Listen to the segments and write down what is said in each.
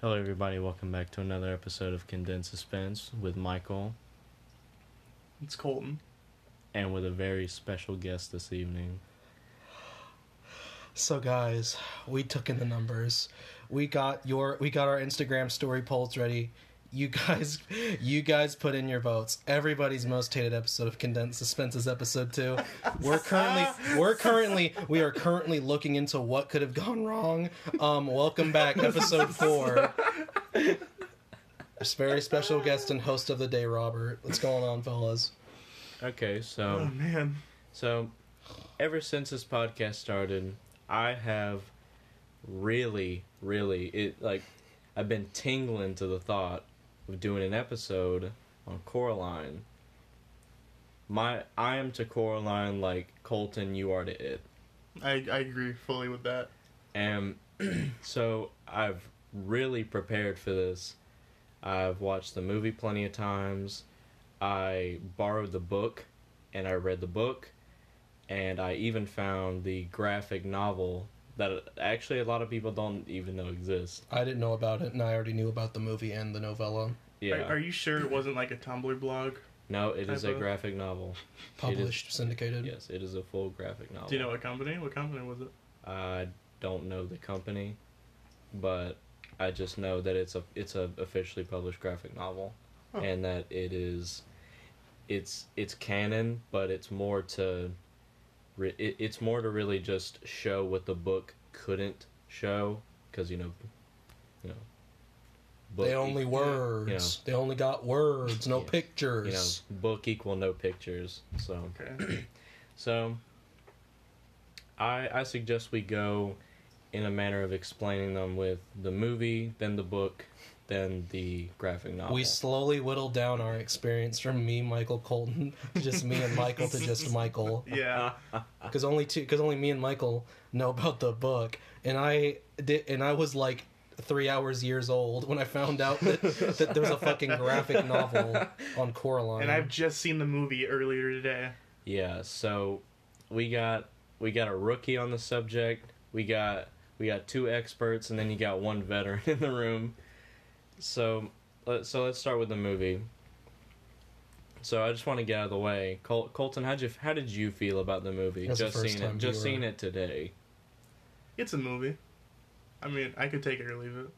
Hello, everybody. Welcome back to another episode of Condensed Suspense with Michael It's Colton. and with a very special guest this evening. So guys, we took in the numbers. We got your we got our Instagram story polls ready. You guys you guys put in your votes. Everybody's most hated episode of Condensed Suspense is episode 2. We're currently we're currently we are currently looking into what could have gone wrong. Um welcome back episode 4. This very special guest and host of the day, Robert. What's going on, fellas? Okay, Oh so man. so ever since this podcast started, I have really, really it like I've been tingling to the thought of doing an episode on Coraline. My I am to Coraline like Colton, you are to it. I, I agree fully with that. And so I've really prepared for this. I've watched the movie plenty of times. I borrowed the book and I read the book. And I even found the graphic novel that actually a lot of people don't even know exists. I didn't know about it and I already knew about the movie and the novella Yeah. Are, are you sure it wasn't like a Tumblr blog? no, it is a of- graphic novel. published syndicated. Yes, it is a full graphic novel. Do you know what company? What company was it? I don't know the company, but I just know that it's a it's a officially published graphic novel, Huh. and that it is, it's it's canon, but it's more to, re- it, it's more to really just show what the book couldn't show, because you know, book They only e- words. They only got words, no Yeah. pictures. you know, book equal no pictures. So Okay. So, I I suggest we go in a manner of explaining them with the movie, then the book, then the graphic novel. we slowly whittled down our experience from me, Michael Colton, to just me and Michael to just Michael, Yeah. because only two, because only me and Michael know about the book, and I did, and I was like three hours years old when I found out that, that there was a fucking graphic novel on Coraline. And I've just seen the movie earlier today. yeah. So, we got we got a rookie on the subject. We got we got two experts, and then you got one veteran in the room. So, let, so let's start with the movie. So I just want to get out of the way. Col- Colton, how you how did you feel about the movie? As a just seen first-time it, just viewer. seen it today. It's a movie. I mean, I could take it or leave it.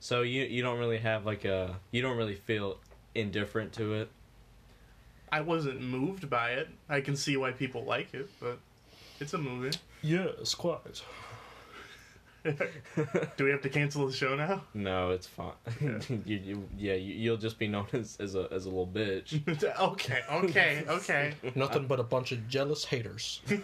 So you you don't really have like a you don't really feel indifferent to it. I wasn't moved by it. I can see why people like it, but it's a movie. yes, quite. Do we have to cancel the show now? No, it's fine. you, you yeah you, you'll just be known as, as a as a little bitch. okay, okay, okay. Nothing but a bunch of jealous haters. I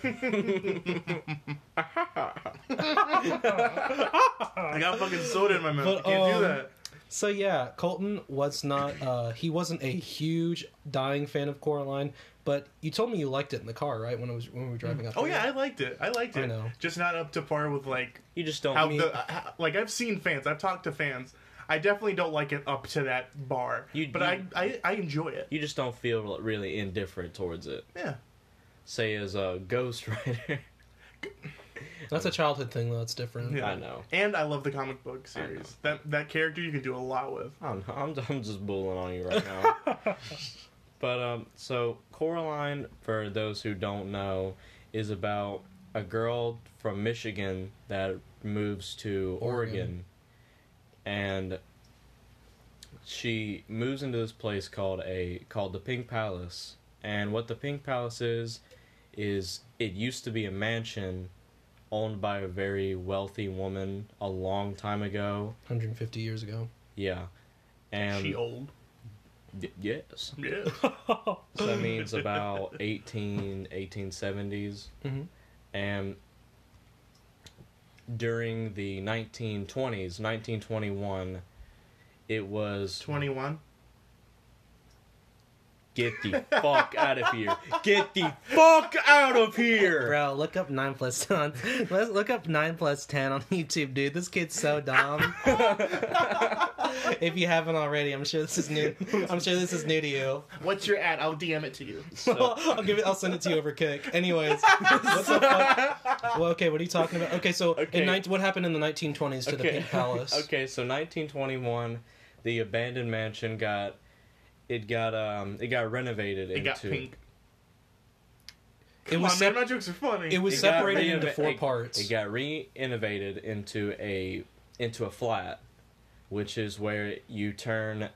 got fucking soda in my mouth. But, you can't um, do that. So yeah, Colton was not uh he wasn't a huge dying fan of Coraline, but you told me you liked it in the car, right? When I was when we were hmm. driving up. Oh there? yeah, I liked it. I liked it. I know. Just not up to par with like You just don't. how mean- the how, like I've seen fans. I've talked to fans. I definitely don't like it up to that bar. You- but you- I, I I enjoy it. you just don't feel really indifferent towards it. Yeah. Say as a Ghost Rider. That's a childhood thing though, it's different. Yeah. I know. And I love the comic book series. That that character you can do a lot with. I don't know. I'm I'm just bullying on you right now. but um, so Coraline, for those who don't know, is about a girl from Michigan that moves to Oregon, Oregon. and she moves into this place called a called the Pink Palace. And what the Pink Palace is, is it used to be a mansion owned by a very wealthy woman a long time ago. 150 years ago. Yeah. And she old. Y- yes. Yeah. So that means about 18, 1870s. hmm And during the 1920s, 1921, it was Twenty one. Get the fuck out of here. Get the fuck out of here. Bro, look up nine plus ten. Let's look up nine plus ten on YouTube, dude. This kid's so dumb. if you haven't already, I'm sure this is new. I'm sure this is new to you. What's your ad? I'll DM it to you. I'll give it. I'll send it to you over Kick. Anyways, what's the fuck? Well, okay, what are you talking about? Okay, so Okay. in 19, what happened in the 1920s to the Pink Palace? okay, so 1921, the abandoned mansion got it got um it got renovated It into got pink. It Come was on, man, my jokes are funny. it was It got separated into four it- parts. It got re-innovated into a into a flat, which is where you turn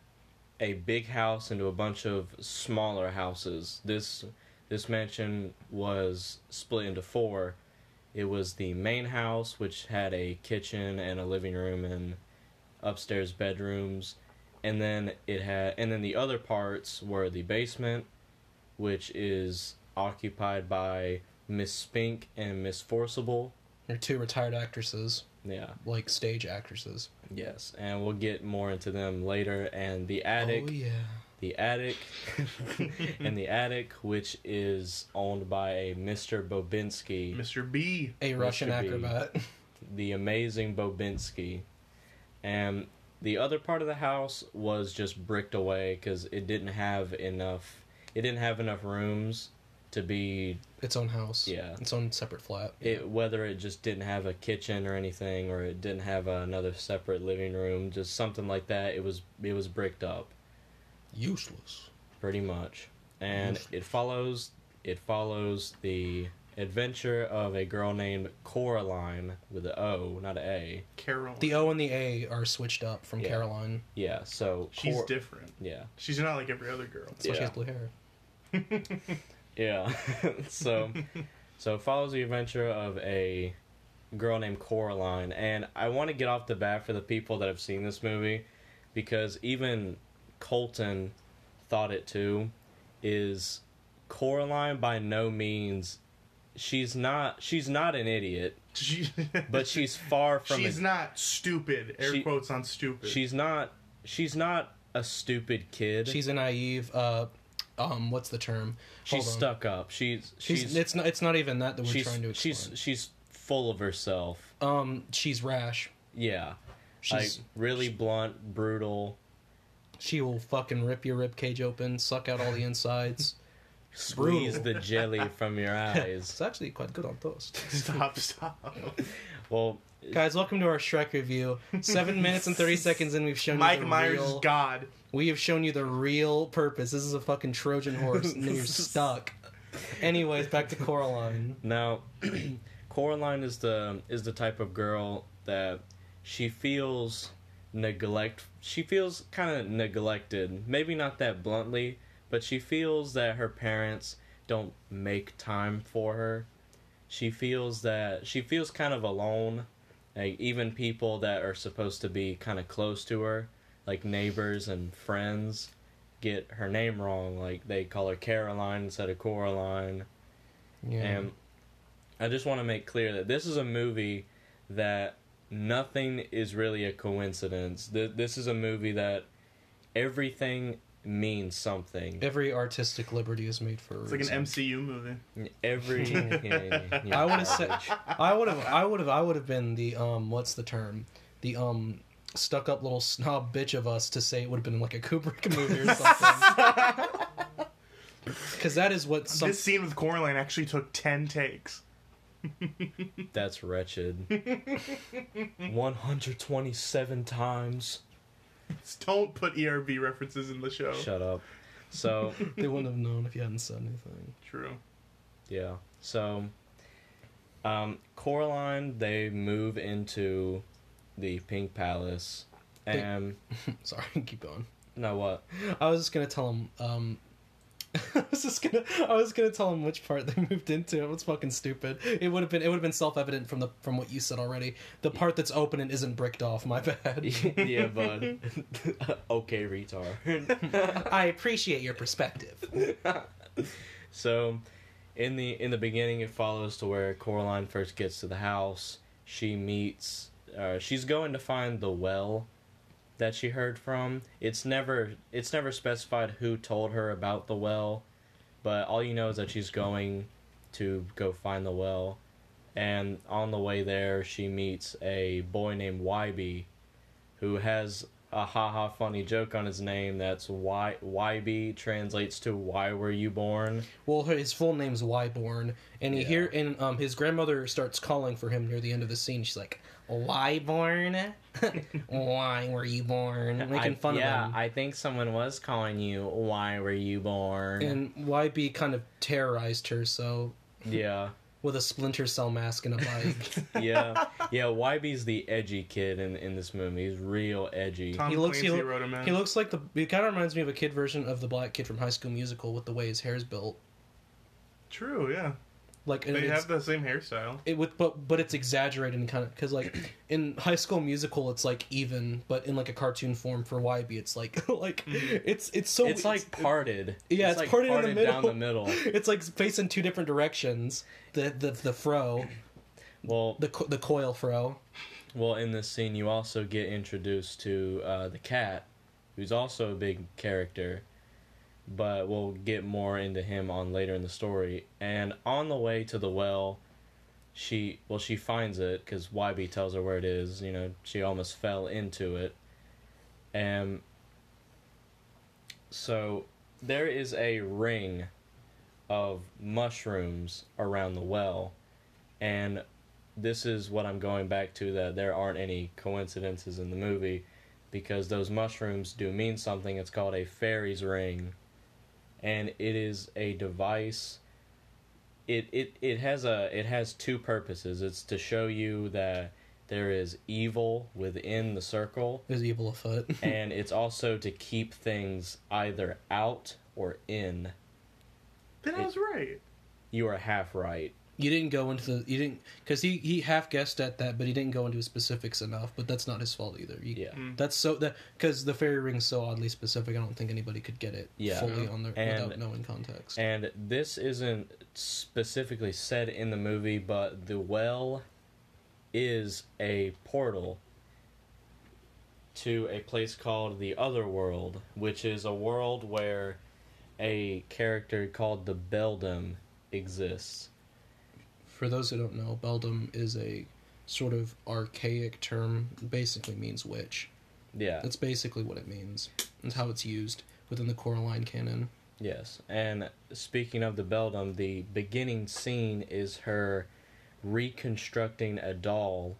a big house into a bunch of smaller houses. This this mansion was split into four. It was the main house, which had a kitchen and a living room and upstairs bedrooms, and then it had and then the other parts were the basement, which is occupied by Miss Spink and Miss Forcible. They're two retired actresses, Yeah. like stage actresses. Yes, and we'll get more into them later. And the attic, Oh yeah. the attic, and the attic, which is owned by a Mr. Bobinsky, Mr. B. A Russian Mr. B. acrobat. the amazing Bobinsky, and the other part of the house was just bricked away because it didn't have enough. It didn't have enough rooms to be its own house. Yeah. Its own separate flat. it whether it just didn't have a kitchen or anything or it didn't have another separate living room just something like that it was it was bricked up Useless. pretty much and Oof. it follows it follows the adventure of a girl named Coraline with an O not an A Carol. The O and the A are switched up from Yeah. Caroline. yeah so She's Cor- different. yeah She's not like every other girl. That's why she Yeah. has blue hair. Yeah. so so it follows the adventure of a girl named Coraline and I want to get off the bat for the people that have seen this movie because even Colton thought it too is Coraline by no means she's not she's not an idiot She, but she's far from she's a, not stupid. Air She- quotes on stupid. she's not she's not a stupid kid She's a naive. Uh, um, what's the term? she's on. stuck up she's She's, she's it's not. It's not even that that we're she's trying to explain. she's she's full of herself um, she's rash. Yeah. She's like really blunt, brutal, she will fucking rip your rib cage open, suck out all the insides. squeeze the jelly from your eyes. It's actually quite good on toast. stop, stop. Well, Guys, welcome to our Shrek review. Seven minutes and thirty seconds in, we've shown you Mike the Myers real. is God. We have shown you the real purpose. This is a fucking Trojan horse, and you're stuck. Anyways, back to Coraline. now Coraline is the is the type of girl that she feels neglect she feels kind of neglected. Maybe not that bluntly, but she feels that her parents don't make time for her. She feels that she feels kind of alone. Like even people that are supposed to be kind of close to her, like neighbors and friends, get her name wrong. Like they call her Caroline instead of Coraline. Yeah. And I just want to make clear that this is a movie that nothing is really a coincidence. Th- This is a movie that everything means something. Every artistic liberty is made for a It's like an. MCU movie. Every yeah, yeah, yeah, I would have said. I would have, I would have, I would have been the um, what's the term? The um, stuck up little snob bitch of us to say it would have been like a Kubrick movie or something. Because that is what some. This scene with Coraline actually took ten takes. That's wretched. 127 times. Just don't put ERB references in the show. Shut up. So, They wouldn't have known if you hadn't said anything. True. Yeah. So, um, Coraline, they move into the Pink Palace, They- and Sorry, keep going. no, what? I was just gonna tell him. Um, I was just gonna. I was gonna tell him which part they moved into. It was fucking stupid. It would have been. It would have been self evident from the from what you said already. The part that's open and isn't bricked off. My bad. yeah, bud. okay, retard. I appreciate your perspective. so, in the in the beginning, it follows to where Coraline first gets to the house. She meets. Uh, she's going to find the well that she heard from. It's never it's never specified who told her about the well, but all you know is that she's going to go find the well. And on the way there, she meets a boy named Wybie who has a haha funny joke on his name that's why Wybie translates to why were you born? Well, his full name's Wyborn, and he Yeah. hear and um his grandmother starts calling for him near the end of the scene. She's like, "Wyborn, why were you born?" Making I- fun yeah, of him. I think someone was calling you why were you born? and Wybie kind of terrorized her, so yeah. With a Splinter Cell mask and a bike. yeah, yeah. Wybie's the edgy kid in in this movie. He's real edgy. Tom he looks he, Clancy lo- wrote him in. he looks like the he kind of reminds me of a kid version of the black kid from High School Musical with the way his hair's built. True, yeah. Like and They it's- have the same hairstyle. it with but but it's exaggerated and kind of because like in High School Musical it's like even, but in like a cartoon form for Wybie it's like like it's it's so it's like parted. Yeah, it's like parted in the middle. down middle. the middle. it's like facing two different directions. The the the fro, Well, the the coil fro. well, in this scene, you also get introduced to uh, the cat, who's also a big character, but we'll get more into him on later in the story. And on the way to the well, she well she finds it because Wybie tells her where it is. You know, she almost fell into it, and so there is a ring of mushrooms around the well, and this is what I'm going back to that there aren't any coincidences in the movie because those mushrooms do mean something. It's called a fairy's ring, and it is a device. It, it it has a it has two purposes. It's to show you that there is evil within the circle, There's evil afoot. and it's also to keep things either out or in. Then I was right. You are half right. You didn't go into the you didn't because he he half guessed at that, but he didn't go into specifics enough. But that's not his fault either. You- Yeah. Mm. That's so that because the fairy ring's so oddly specific. I don't think anybody could get it Yeah. fully on the And- without knowing context. And this isn't specifically said in the movie, but the well is a portal to a place called the Other World, which is a world where a character called the Beldam exists. For those who don't know, beldam is a sort of archaic term. Basically means witch. Yeah. That's basically what it means. It's how it's used within the Coraline canon. Yes, and speaking of the Beldam, the beginning scene is her reconstructing a doll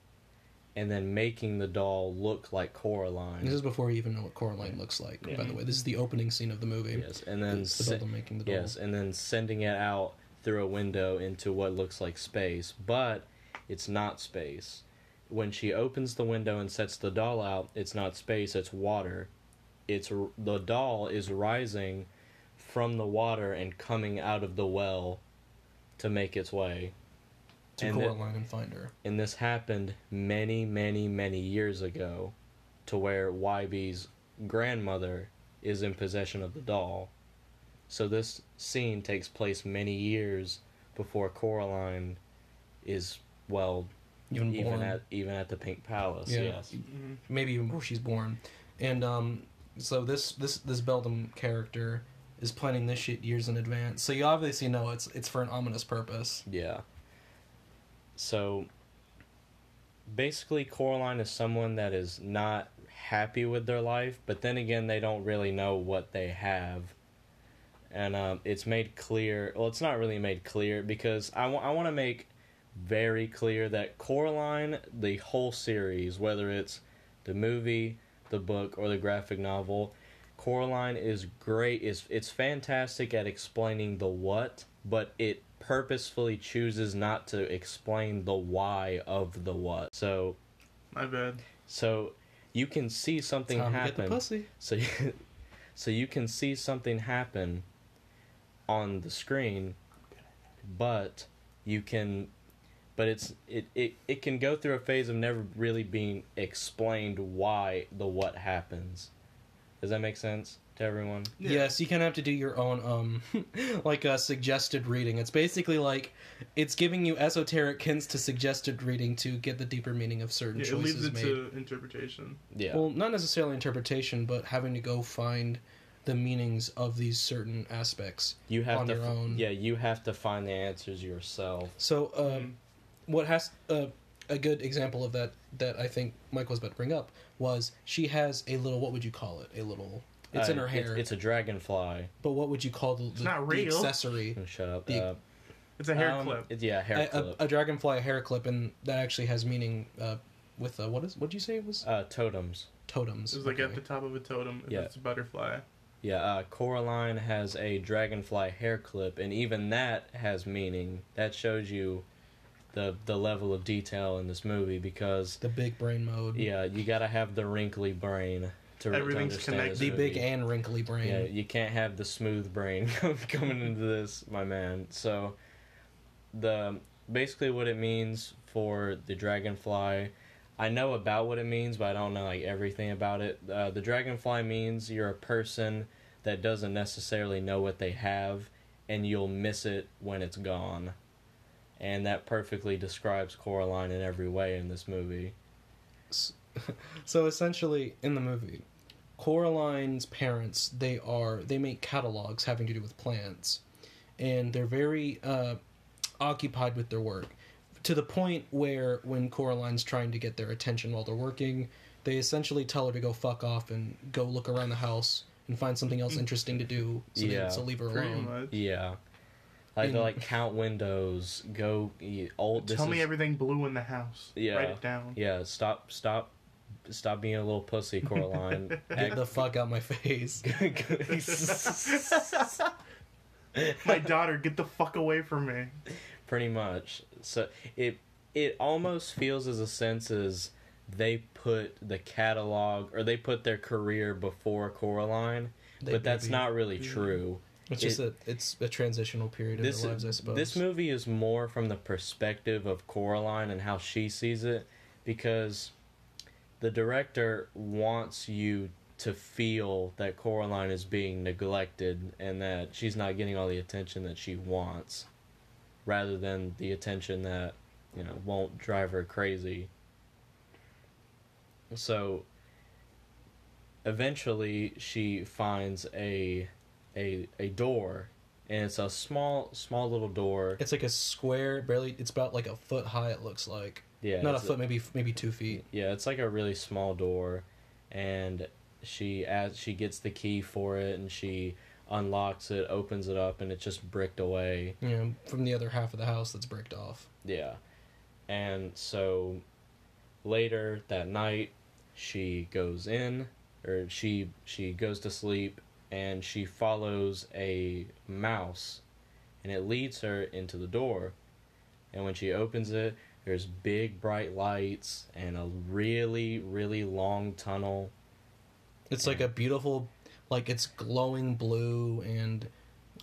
and then making the doll look like Coraline. This is before we even know what Coraline looks like. Yeah. By the way, this is the opening scene of the movie. yes, and then the se- making the doll. yes, and then sending it out through a window into what looks like space, but it's not space. When she opens the window and sets the doll out, it's not space, it's water. It's the doll is rising from the water and coming out of the well to make its way. to and Coraline and find her. And this happened many, many, many years ago to where Wybie's grandmother is in possession of the doll. So this scene takes place many years before Coraline is well Even, even born. at even at the Pink Palace. Yeah. Yes. Mhm. maybe even before she's born. And um, so this this this Beldam character is planning this shit years in advance. So you obviously know it's it's for an ominous purpose. Yeah. So basically Coraline is someone that is not happy with their life, but then again they don't really know what they have. And um, it's made clear. Well, it's not really made clear because I wa- I want to make very clear that Coraline, the whole series, whether it's the movie, the book, or the graphic novel, Coraline is great. is It's fantastic at explaining the what, but it purposefully chooses not to explain the why of the what. So, My bad. so you can see something Time to get the happen. pussy. So, you, so you can see something happen on the screen, but you can, but it's it, it it can go through a phase of never really being explained why the what happens. Does that make sense to everyone? Yeah. Yes, you kind of have to do your own, um, like a suggested reading. It's basically like it's giving you esoteric hints to suggested reading to get the deeper meaning of certain Yeah, it choices leaves it made. to interpretation. Yeah. Well, not necessarily interpretation, but having to go find the meanings of these certain aspects. you have on to your own. Yeah, you have to find the answers yourself. So, uh, Mm. what has uh, a good example of that that I think Mike was about to bring up was she has a little. What would you call it? A little. It's in Uh, her hair. It's, a dragonfly. but what would you call the, the, not the real. accessory? Oh, Shut up. The- uh, It's a hair um, clip. it- yeah, hair A, clip. a, a dragonfly hair clip, and that actually has meaning uh, with uh, what is what did you say it was uh, totems. totems. It was like Okay. at the top of a totem. If Yeah. It's a butterfly. Yeah, uh, Coraline has a dragonfly hair clip, and even that has meaning. That shows you the the level of detail in this movie because the big brain mode. yeah, you gotta have the wrinkly brain to, to Everything's understand connected. this the big and wrinkly brain. Yeah, you can't have the smooth brain coming into this, my man. So, the basically what it means for the dragonfly, I know about what it means, but I don't know like everything about it. Uh, the dragonfly means you're a person that doesn't necessarily know what they have, and you'll miss it when it's gone. And that perfectly describes Coraline in every way in this movie. So so essentially, in the movie, Coraline's parents they are they make catalogs having to do with plants, and they're very uh, occupied with their work, to the point where when Coraline's trying to get their attention while they're working, they essentially tell her to go fuck off and go look around the house and find something else interesting to do. So Yeah, they so leave her alone. much. Yeah. Like they In- like count windows, go y- old. This Tell me is- everything blue in the house. Yeah. Write it down. Yeah, stop, stop, stop being a little pussy, Coraline. Get the fuck out of my face. My daughter, get the fuck away from me. Pretty much. So it it almost feels as a sense as they put the catalog or they put their career before Coraline, They but that's maybe- not really true. It's just a it's a transitional period in This their lives, I suppose. this movie is more from the perspective of Coraline and how she sees it, because the director wants you to feel that Coraline is being neglected and that she's not getting all the attention that she wants, rather than the attention that you know won't drive her crazy. So eventually she finds a a a door and it's a small small little door It's like a square, barely. It's about like a foot high. It looks like yeah not a it's foot, maybe maybe two feet. yeah it's like a really small door and she as she gets the key for it and she unlocks it opens it up and it's just bricked away know, from the other half of the house that's bricked off. Yeah. And so later that night she goes in or she she goes to sleep and she follows a mouse and it leads her into the door. And when she opens it, there's big bright lights and a really really long tunnel. It's like a beautiful, like it's glowing blue and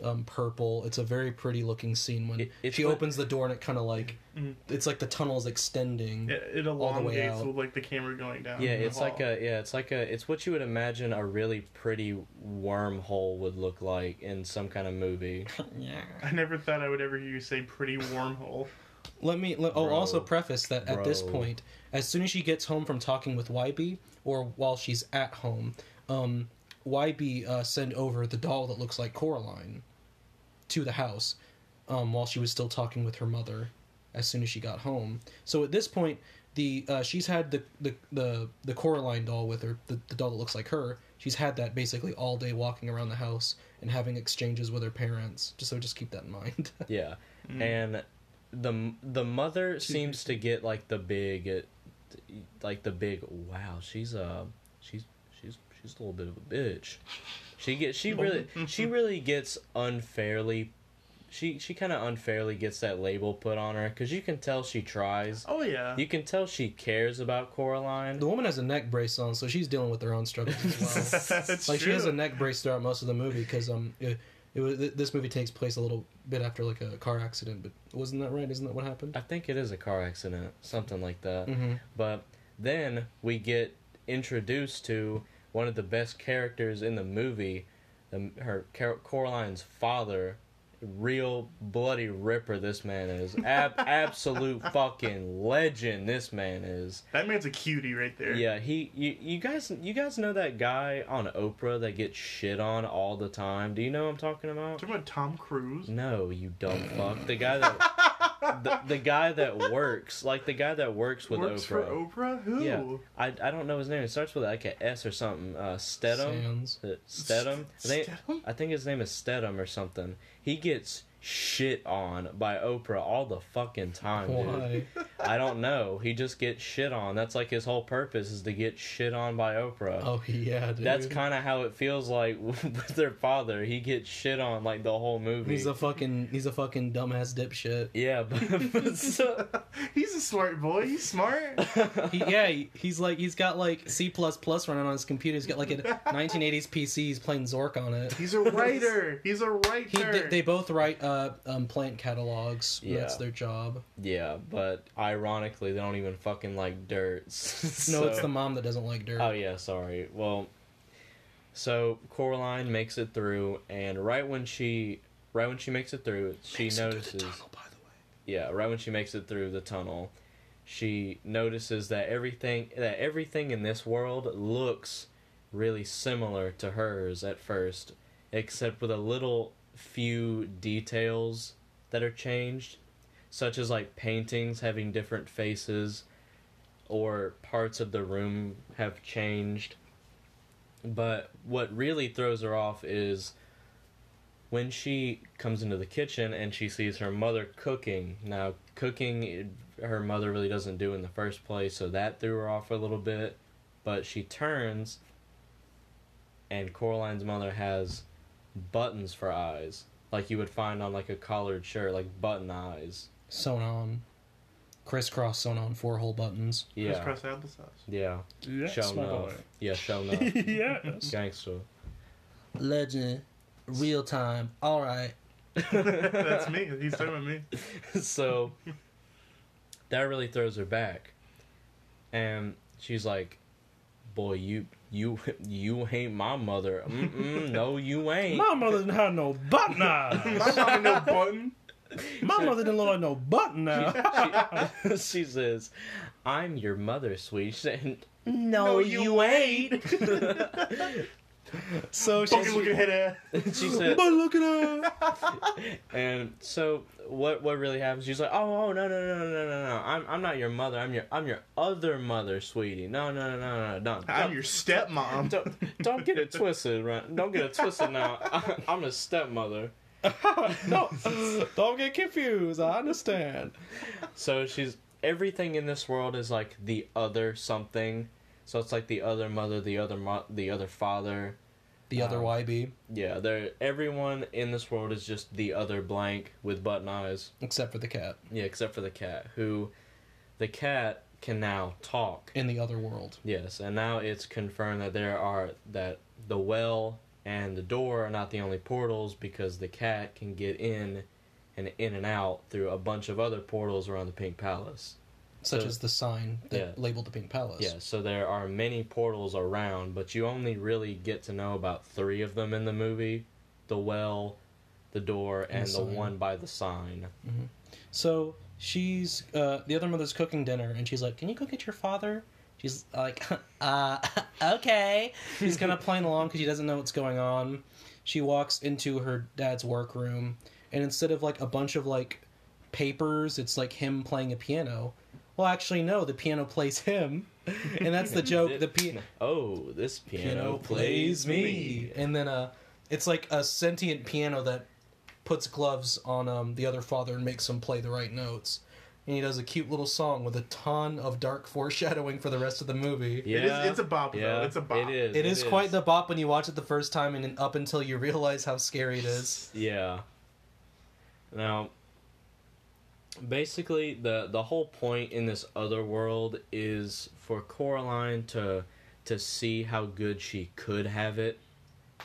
um, purple. It's a very pretty looking scene when It- she what- opens the door and it kind of like Mhm. it's like the tunnel is extending. It, it the way elongates out. with like the camera going down. Yeah, the it's like a yeah, it's like a it's what you would imagine a really pretty wormhole would look like in some kind of movie. yeah. I never thought I would ever hear you say pretty wormhole. Let me. Let, oh, Bro. also preface that at this point, as soon as she gets home from talking with Wybie, or while she's at home, um, Wybie uh, send over the doll that looks like Coraline to the house, um, while she was still talking with her mother. As soon as she got home, so at this point, the uh, she's had the, the the the Coraline doll with her, the, the doll that looks like her. She's had that basically all day, walking around the house and having exchanges with her parents. Just so just keep that in mind. Yeah, Mm. and the the mother seems to get like the big, like the big. Wow, she's uh she's she's she's a little bit of a bitch. She gets she really she really gets unfairly. She she kind of unfairly gets that label put on her because you can tell she tries. Oh yeah. You can tell she cares about Coraline. The woman has a neck brace on, so she's dealing with her own struggles as well. That's like she has a neck brace throughout most of the movie because um, it, it was th- this movie takes place a little bit after like a car accident, but wasn't that right? Isn't that what happened? I think it is a car accident, something like that. Mm-hmm. But then we get introduced to one of the best characters in the movie, the, her Coraline's father, real bloody ripper. This man is Ab- absolute fucking legend. This man is. That man's a cutie right there. Yeah, he. You, you guys, you guys know that guy on Oprah that gets shit on all the time. Do you know what I'm talking about? Talking about Tom Cruise. No, you dumb fuck. The guy that the, the guy that works, like the guy that works with Works Oprah. for Oprah. Who? Yeah. I, I don't know his name. It starts with like an S or something. Uh, Stedman. Sands. Stedman. I think, Stedman? I think his name is Stedman or something. He gets shit on by Oprah all the fucking time, dude. I don't know. He just gets shit on. That's like his whole purpose is to get shit on by Oprah. Oh yeah, dude. That's kind of how it feels like with their father. He gets shit on like the whole movie. He's a fucking he's a fucking dumbass dipshit. yeah, but, but so, He's a smart boy. He's smart. He, yeah, he, he's like he's got like C plus plus running on his computer. He's got like a 1980s PC. He's playing Zork on it. He's a writer. He's a writer. He, they, they both write uh, um, plant catalogs. Yeah. That's their job. yeah, but ironically, they don't even fucking like dirt. No, it's the mom that doesn't like dirt. Oh yeah, sorry. Well, so Coraline makes it through, and right when she, right when she makes it through, she Makes it through the notices. tunnel, by the way. Yeah, right when she makes it through the tunnel, she notices that everything that everything in this world looks really similar to hers at first, except with a little few details that are changed, such as like paintings having different faces or parts of the room have changed. But what really throws her off is when she comes into the kitchen and she sees her mother cooking. Now, cooking, her mother really doesn't do in the first place, so that threw her off a little bit. But she turns, and Coraline's mother has buttons for eyes, like you would find on like a collared shirt, like button eyes. Sewn on, crisscross sewn on four hole buttons. Yeah, Crisscross applesauce. yeah, Yeah, show enough. Yeah, show enough. yes. Gangster. Legend, real time. All right. That's me. He's talking about me. so that really throws her back and she's like boy you you you ain't my mother. Mm-mm, no you ain't. My mother didn't have no button My mom ain't no button. My mother didn't look like no button she, she says i'm your mother sweet she said no, No, you, you ain't so Fucking she's looking head ass. she said but look at her. and so what what really happens she's like oh oh no no no no no no i'm i'm not your mother i'm your i'm your other mother sweetie no no no no no don't I'm don't- your stepmom. don't, don't get it twisted, right? Don't get it twisted now. I'm a stepmother. no, don't get confused. I understand. So she's everything in this world is like the other something. So it's like the other mother, the other mo- the other father. The other Um, Wybie, Yeah, they're everyone in this world is just the other blank with button eyes. except for the cat Yeah, except for the cat, who the cat can now talk. in the other world. Yes, and now it's confirmed that there are that the well and the door are not the only portals because the cat can get in and in and out through a bunch of other portals around the Pink Palace. Such So- as the sign that Yeah. labeled the Pink Palace. Yeah, so there are many portals around, but you only really get to know about three of them in the movie: the well, the door, And and, the the one by the sign. So she's uh, the other mother's cooking dinner, and she's like, "Can you go get your father?" She's like, "Uh, okay." She's kind of playing along because she doesn't know what's going on. She walks into her dad's workroom, and instead of like a bunch of like papers, it's like him playing a piano. Well, actually, no, the piano plays him, and that's the joke. The piano. Oh, this piano, piano plays plays me. me. And then uh it's like a sentient piano that puts gloves on um the other father and makes him play the right notes. And he does a cute little song with a ton of dark foreshadowing for the rest of the movie. Yeah, It is- it's a bop, though. Yeah, It's a bop. It is. It is quite the bop when you watch it the first time and up until you realize how scary it is. Yeah. Now, basically, the the whole point in this other world is for Coraline to to see how good she could have it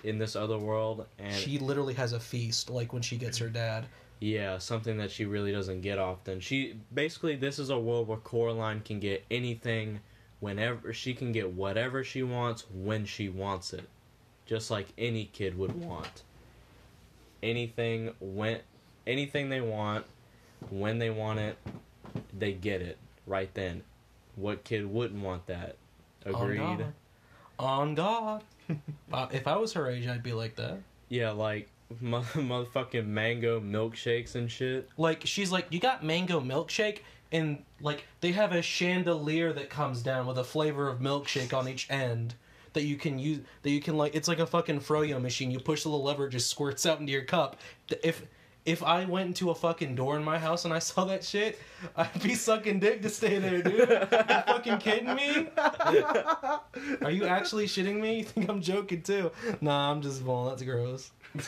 in this other world, and She literally has a feast like when she gets her dad. yeah, something that she really doesn't get often. She basically this is a world where Coraline can get anything whenever she can get whatever she wants when she wants it, just like any kid would want. Anything when anything they want, when they want it, they get it right then. What kid wouldn't want that? Agreed. On God. On God. Uh, if I was her age, I'd be like that. Yeah, like mo- motherfucking mango milkshakes and shit. Like she's like, you got mango milkshake, and like they have a chandelier that comes down with a flavor of milkshake on each end that you can use. That you can like, it's like a fucking froyo machine. You push the little lever, it just squirts out into your cup. If if I went into a fucking door in my house and I saw that shit, I'd be sucking dick to stay there, dude. you fucking kidding me? Are you actually shitting me? You think I'm joking too? Nah, I'm just well, that's gross.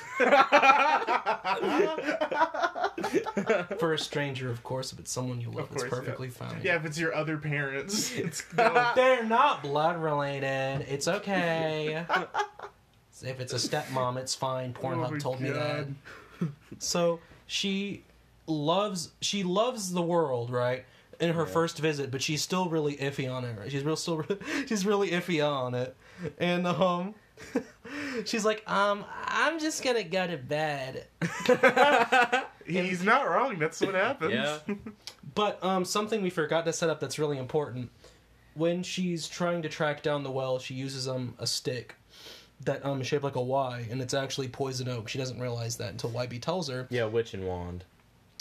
For a stranger, of course, if it's someone you love, Of it's course, yeah. perfectly fine. Yeah, if it's your other parents, it's dope. They're not blood related. It's okay. if it's a stepmom, it's fine. Pornhub Oh my told me that. God. So she loves she loves the world, right? In her Yeah. first visit, but she's still really iffy on it. Right? She's real still she's really iffy on it, and um, she's like, um, I'm just gonna go to bed. He's not wrong. That's what happens. Yeah. But um, something we forgot to set up that's really important. When she's trying to track down the well, she uses um a stick that um is shaped like a Y, and it's actually poison oak. She doesn't realize that until Wybie tells her. Yeah, witch and wand.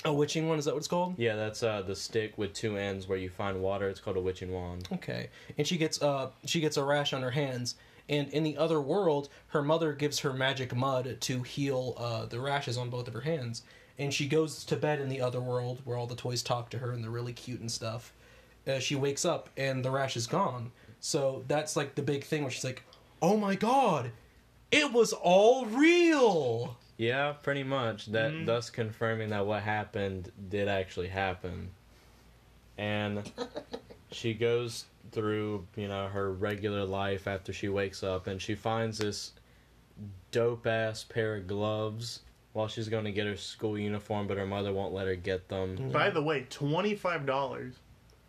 A witching wand is that what it's called? Yeah, that's uh the stick with two ends where you find water. It's called a witching wand. Okay, and she gets uh she gets a rash on her hands, and in the other world, her mother gives her magic mud to heal uh the rashes on both of her hands, and she goes to bed in the other world where all the toys talk to her and they're really cute and stuff. Uh, she wakes up and the rash is gone. So that's like the big thing where she's like, "Oh my god, it was all real." Yeah, pretty much. That Mhm. thus confirming that what happened did actually happen. And she goes through, you know, her regular life after she wakes up and she finds this dope ass pair of gloves while she's going to get her school uniform, but her mother won't let her get them. By the way, twenty five dollars.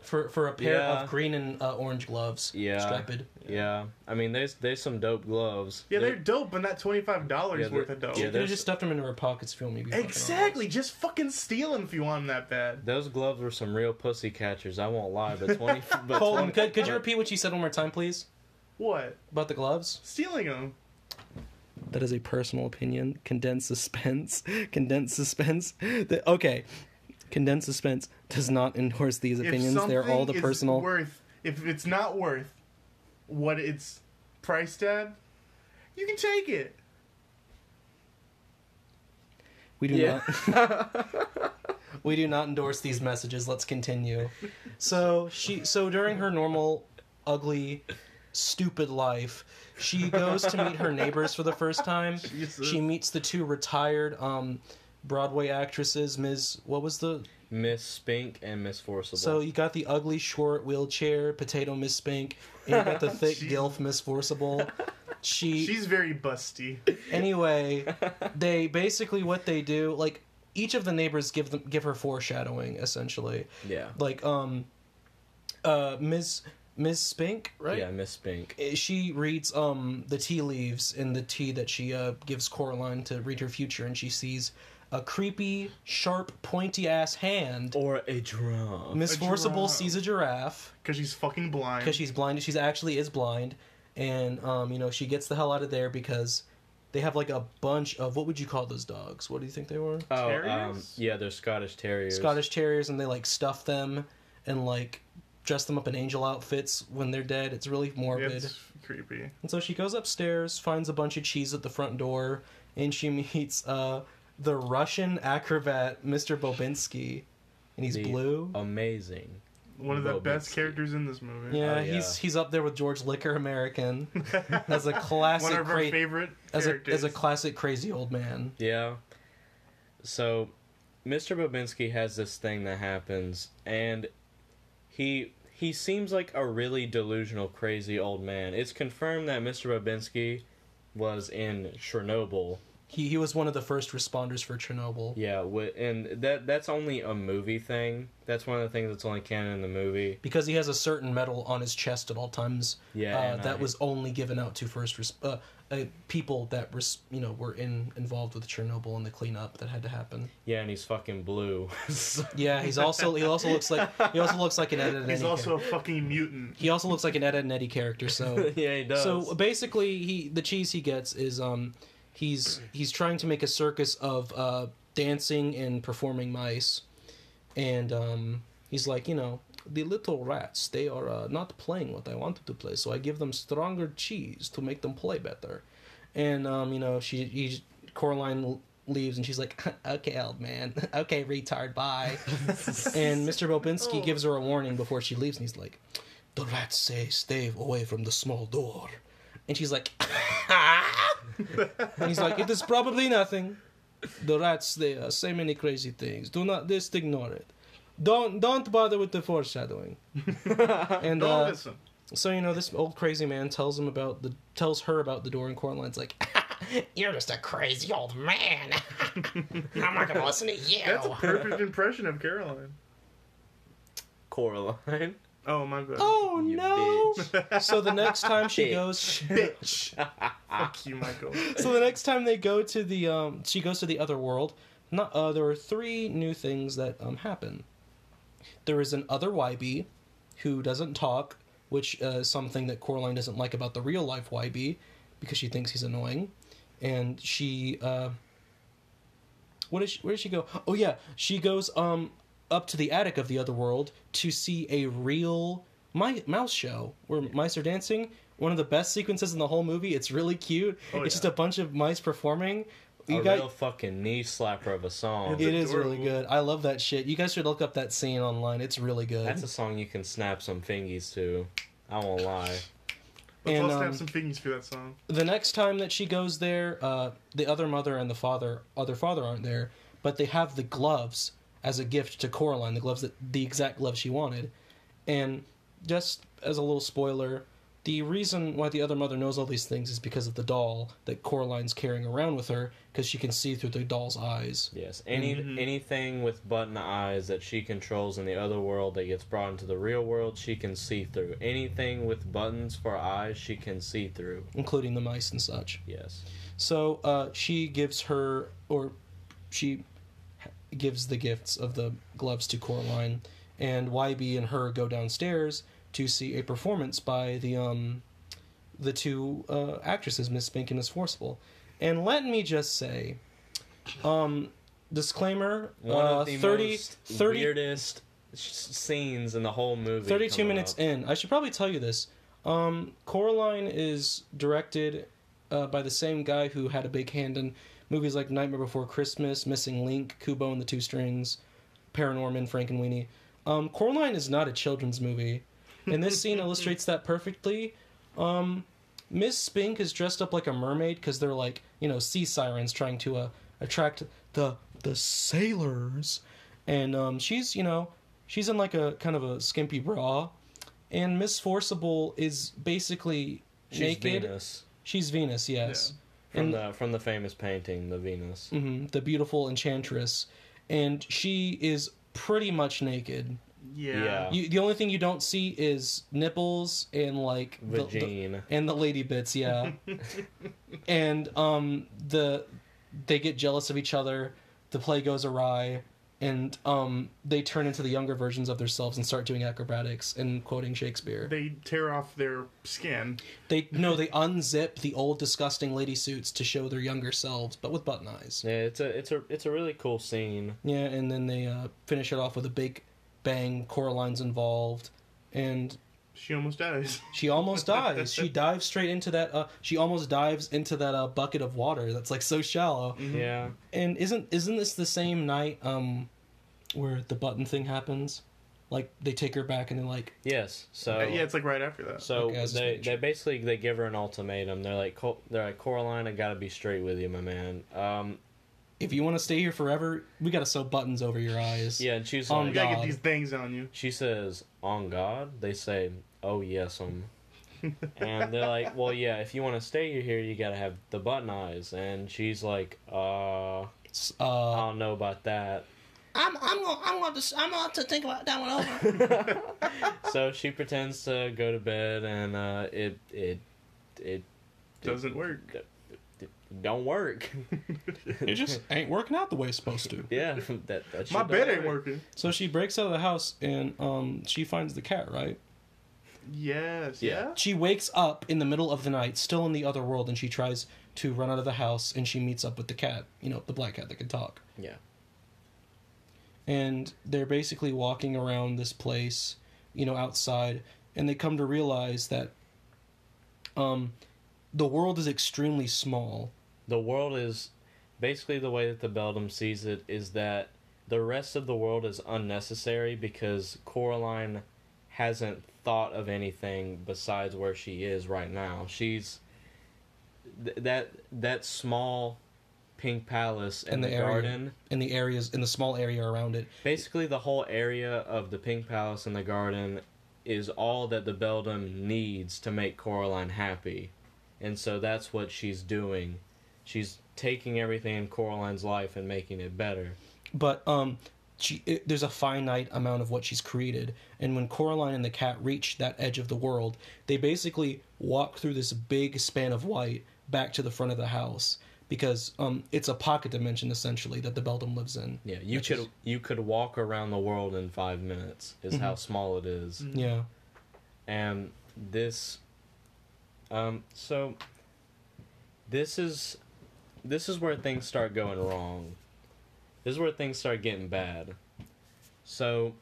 For for a pair Yeah. of green and uh, orange gloves, Yeah. striped. Yeah. I mean, there's there's some dope gloves. Yeah, they're dope, but not twenty five dollars Yeah, worth of dope. yeah, She could have there's- just stuffed them into her pockets if you want me to be fucking exactly. Just fucking steal them if you want them that bad. Those gloves were some real pussy catchers. I won't lie, but 20 but Hold 20 could, could you repeat what you said one more time, please? What? About the gloves? Stealing them. That is a personal opinion. Condensed suspense. Condensed suspense. The, okay. Condensed suspense does not endorse these opinions. They're all something the is personal. Worth, if it's not worth what it's priced at, you can take it. We do Yeah. not. we do not endorse these messages. Let's continue. So she. So during her normal, ugly, stupid life, she goes to meet her neighbors for the first time. Jesus. She meets the two retired um, Broadway actresses. Ms. What was the Miss Spink and Miss Forcible. So you got the ugly short wheelchair potato Miss Spink, and you got the thick Jeez. gilf Miss Forcible. She She's very busty. anyway. They basically what they do like each of the neighbors give them give her foreshadowing essentially. yeah. Like um, uh Miss Miss Spink right? Yeah, Miss Spink. Uh, She reads um the tea leaves in the tea that she uh gives Coraline to read her future, and she sees a creepy, sharp, pointy ass hand. Or a drum. Miss A Forcible giraffe. sees a giraffe Because she's fucking blind. because she's blind. She's actually is blind, and um, you know she gets the hell out of there because they have like a bunch of what would you call those dogs? What do you think they were? Oh, um, Terriers? yeah, they're Scottish Terriers. Scottish Terriers, and they like stuff them and like dress them up in angel outfits when they're dead. It's really morbid. It's creepy. And so she goes upstairs, finds a bunch of cheese at the front door, and she meets uh, the Russian acrobat Mr. Bobinsky, and he's The blue. Amazing. One of the best characters in this movie. Yeah, Oh, yeah. he's he's up there with George Liquor American as a classic One of our cra- favorite as a as a classic crazy old man. Yeah. So, Mr. Babinski has this thing that happens, and he he seems like a really delusional, crazy old man. It's confirmed that Mr. Babinski was in Chernobyl. He he was one of the first responders for Chernobyl. Yeah, wi- and that that's only a movie thing. That's one of the things that's only canon in the movie. Because he has a certain medal on his chest at all times. Yeah, uh, and that I- was only given out to first res- uh, uh, people that res- you know were in involved with Chernobyl and the cleanup that had to happen. Yeah, and he's fucking blue. Yeah, he's also he also looks like he also looks like an Ed and He's Eddie. also char- a fucking mutant. he also looks like an Ed and Eddie character. So yeah, he does. So basically, he the cheese he gets is um he's he's trying to make a circus of uh dancing and performing mice, and um he's like you know the little rats they are uh, not playing what I wanted to play, so I give them stronger cheese to make them play better, and um you know she he Coraline leaves and she's like okay old man okay retard bye and Mr. Bobinsky gives her a warning before she leaves and he's like the rats say stay away from the small door. And she's like, and he's like, it is probably nothing. The rats, they uh, say many crazy things. Do not, just ignore it. Don't, don't bother with the foreshadowing. and Don't uh, listen. so you know, this old crazy man tells him about the, tells her about the door, and Coraline's like, You're just a crazy old man. I'm not gonna listen to you. That's a perfect impression of Caroline. Coraline. Oh my god. oh You no. so the next time she Bitch. goes, bitch. Fuck you, Michael. so the next time they go to the um she goes to the other world not uh there are three new things that um happen there is an other Wybie who doesn't talk which uh, is something that coraline doesn't like about the real life Wybie because she thinks he's annoying. And she uh what is she, where does she go? Oh yeah. She goes um up to the attic of the other world to see a real mi- mouse show where mice are dancing. One of the best sequences in the whole movie. It's really cute. Oh, it's yeah. just a bunch of mice performing you a guys real fucking knee slapper of a song. It's it is really good i love that shit you guys should look up that scene online it's really good That's a song you can snap some fingies to. I won't lie. Let's And, all snap um, some figgies for that song. the next time that she goes there, uh, the other mother and the father, other father aren't there, but they have the gloves as a gift to Coraline, the gloves that the exact gloves she wanted. And just as a little spoiler, the reason why the other mother knows all these things is because of the doll that Coraline's carrying around with her, because she can see through the doll's eyes. Yes. Any Mhm. anything with button eyes that she controls in the other world that gets brought into the real world, she can see through. Anything with buttons for eyes, she can see through. Including the mice and such. Yes. So uh, she gives her, or she gives the gifts of the gloves to Coraline, and Wybie and her go downstairs to see a performance by the um, the two uh, actresses, Miss Spink and Miss Forcible. And let me just say, um, disclaimer: One uh, of the 30, most 30 weirdest scenes in the whole movie. 32 minutes up. in. I should probably tell you this. Um, Coraline is directed uh, by the same guy who had a big hand in movies like Nightmare Before Christmas, Missing Link, Kubo and the Two Strings, Paranorman, Frankenweenie. Um, Coraline is not a children's movie, and this scene illustrates that perfectly. Um, Miss Spink is dressed up like a mermaid because they're like you know sea sirens trying to uh, attract the the sailors, and um, she's you know she's in like a kind of a skimpy bra, and Miss Forcible is basically She's naked. Venus She's Venus, yes, from And- the from the famous painting, the Venus. hmm the beautiful enchantress, and she is pretty much naked. Yeah. Yeah. You, the only thing you don't see is nipples and like the- the, and the lady bits, yeah. and um the they get jealous of each other. The play goes awry, and um they turn into the younger versions of themselves and start doing acrobatics and quoting Shakespeare. They tear off their skin. They no, they unzip the old disgusting lady suits to show their younger selves, but with button eyes. Yeah, it's a it's a it's a really cool scene. Yeah, and then they uh, finish it off with a big bang. Coraline's involved, and She almost dies. she almost dies. She dives straight into that. Uh, she almost dives into that uh, bucket of water that's like so shallow. Yeah. And isn't isn't this the same night um, where the button thing happens? Like they take her back and then like Yes. So Uh, yeah, it's like right after that. So Okay, I was just they, they basically they give her an ultimatum. They're like "Co- they're like Coraline, I gotta be straight with you, my man. Um, if you want to stay here forever, we gotta sew buttons over your eyes. yeah, and she's On you like, gotta God. get these things on you. she says, "On God." They say, "Oh yes, um." and they're like, "Well, yeah, if you want to stay here, you gotta have the button eyes." And she's like, "Uh, I S- Uh, don't know about that." I'm I'm gonna I'm gonna have to, I'm gonna have to think about that one over. so she pretends to go to bed, and uh, it it it Doesn't work. It don't work. it just ain't working out the way it's supposed to. yeah, that that My bed ain't work. working. So she breaks out of the house and um she finds the cat, right? Yes. Yeah. Yeah. She wakes up in the middle of the night, still in the other world, and she tries to run out of the house and she meets up with the cat, you know, the black cat that can talk. Yeah, And they're basically walking around this place, you know, outside, and they come to realize that um the world is extremely small. The world is basically the way that the Beldam sees it is that the rest of the world is unnecessary because Coraline hasn't thought of anything besides where she is right now. She's th- that that small pink palace and In the, the area. garden. in the areas in the small area around it. Basically, the whole area of the pink palace and the garden is all that the Beldam needs to make Coraline happy, and so that's what she's doing. She's taking everything in Coraline's life and making it better. But um, she it, there's a finite amount of what she's created, and when Coraline and the cat reach that edge of the world, they basically walk through this big span of white back to the front of the house because um, it's a pocket dimension essentially that the Beldam lives in. Yeah, you could is- you could walk around the world in five minutes. Is how small it is. Yeah. and this um so this is this is where things start going wrong this is where things start getting bad so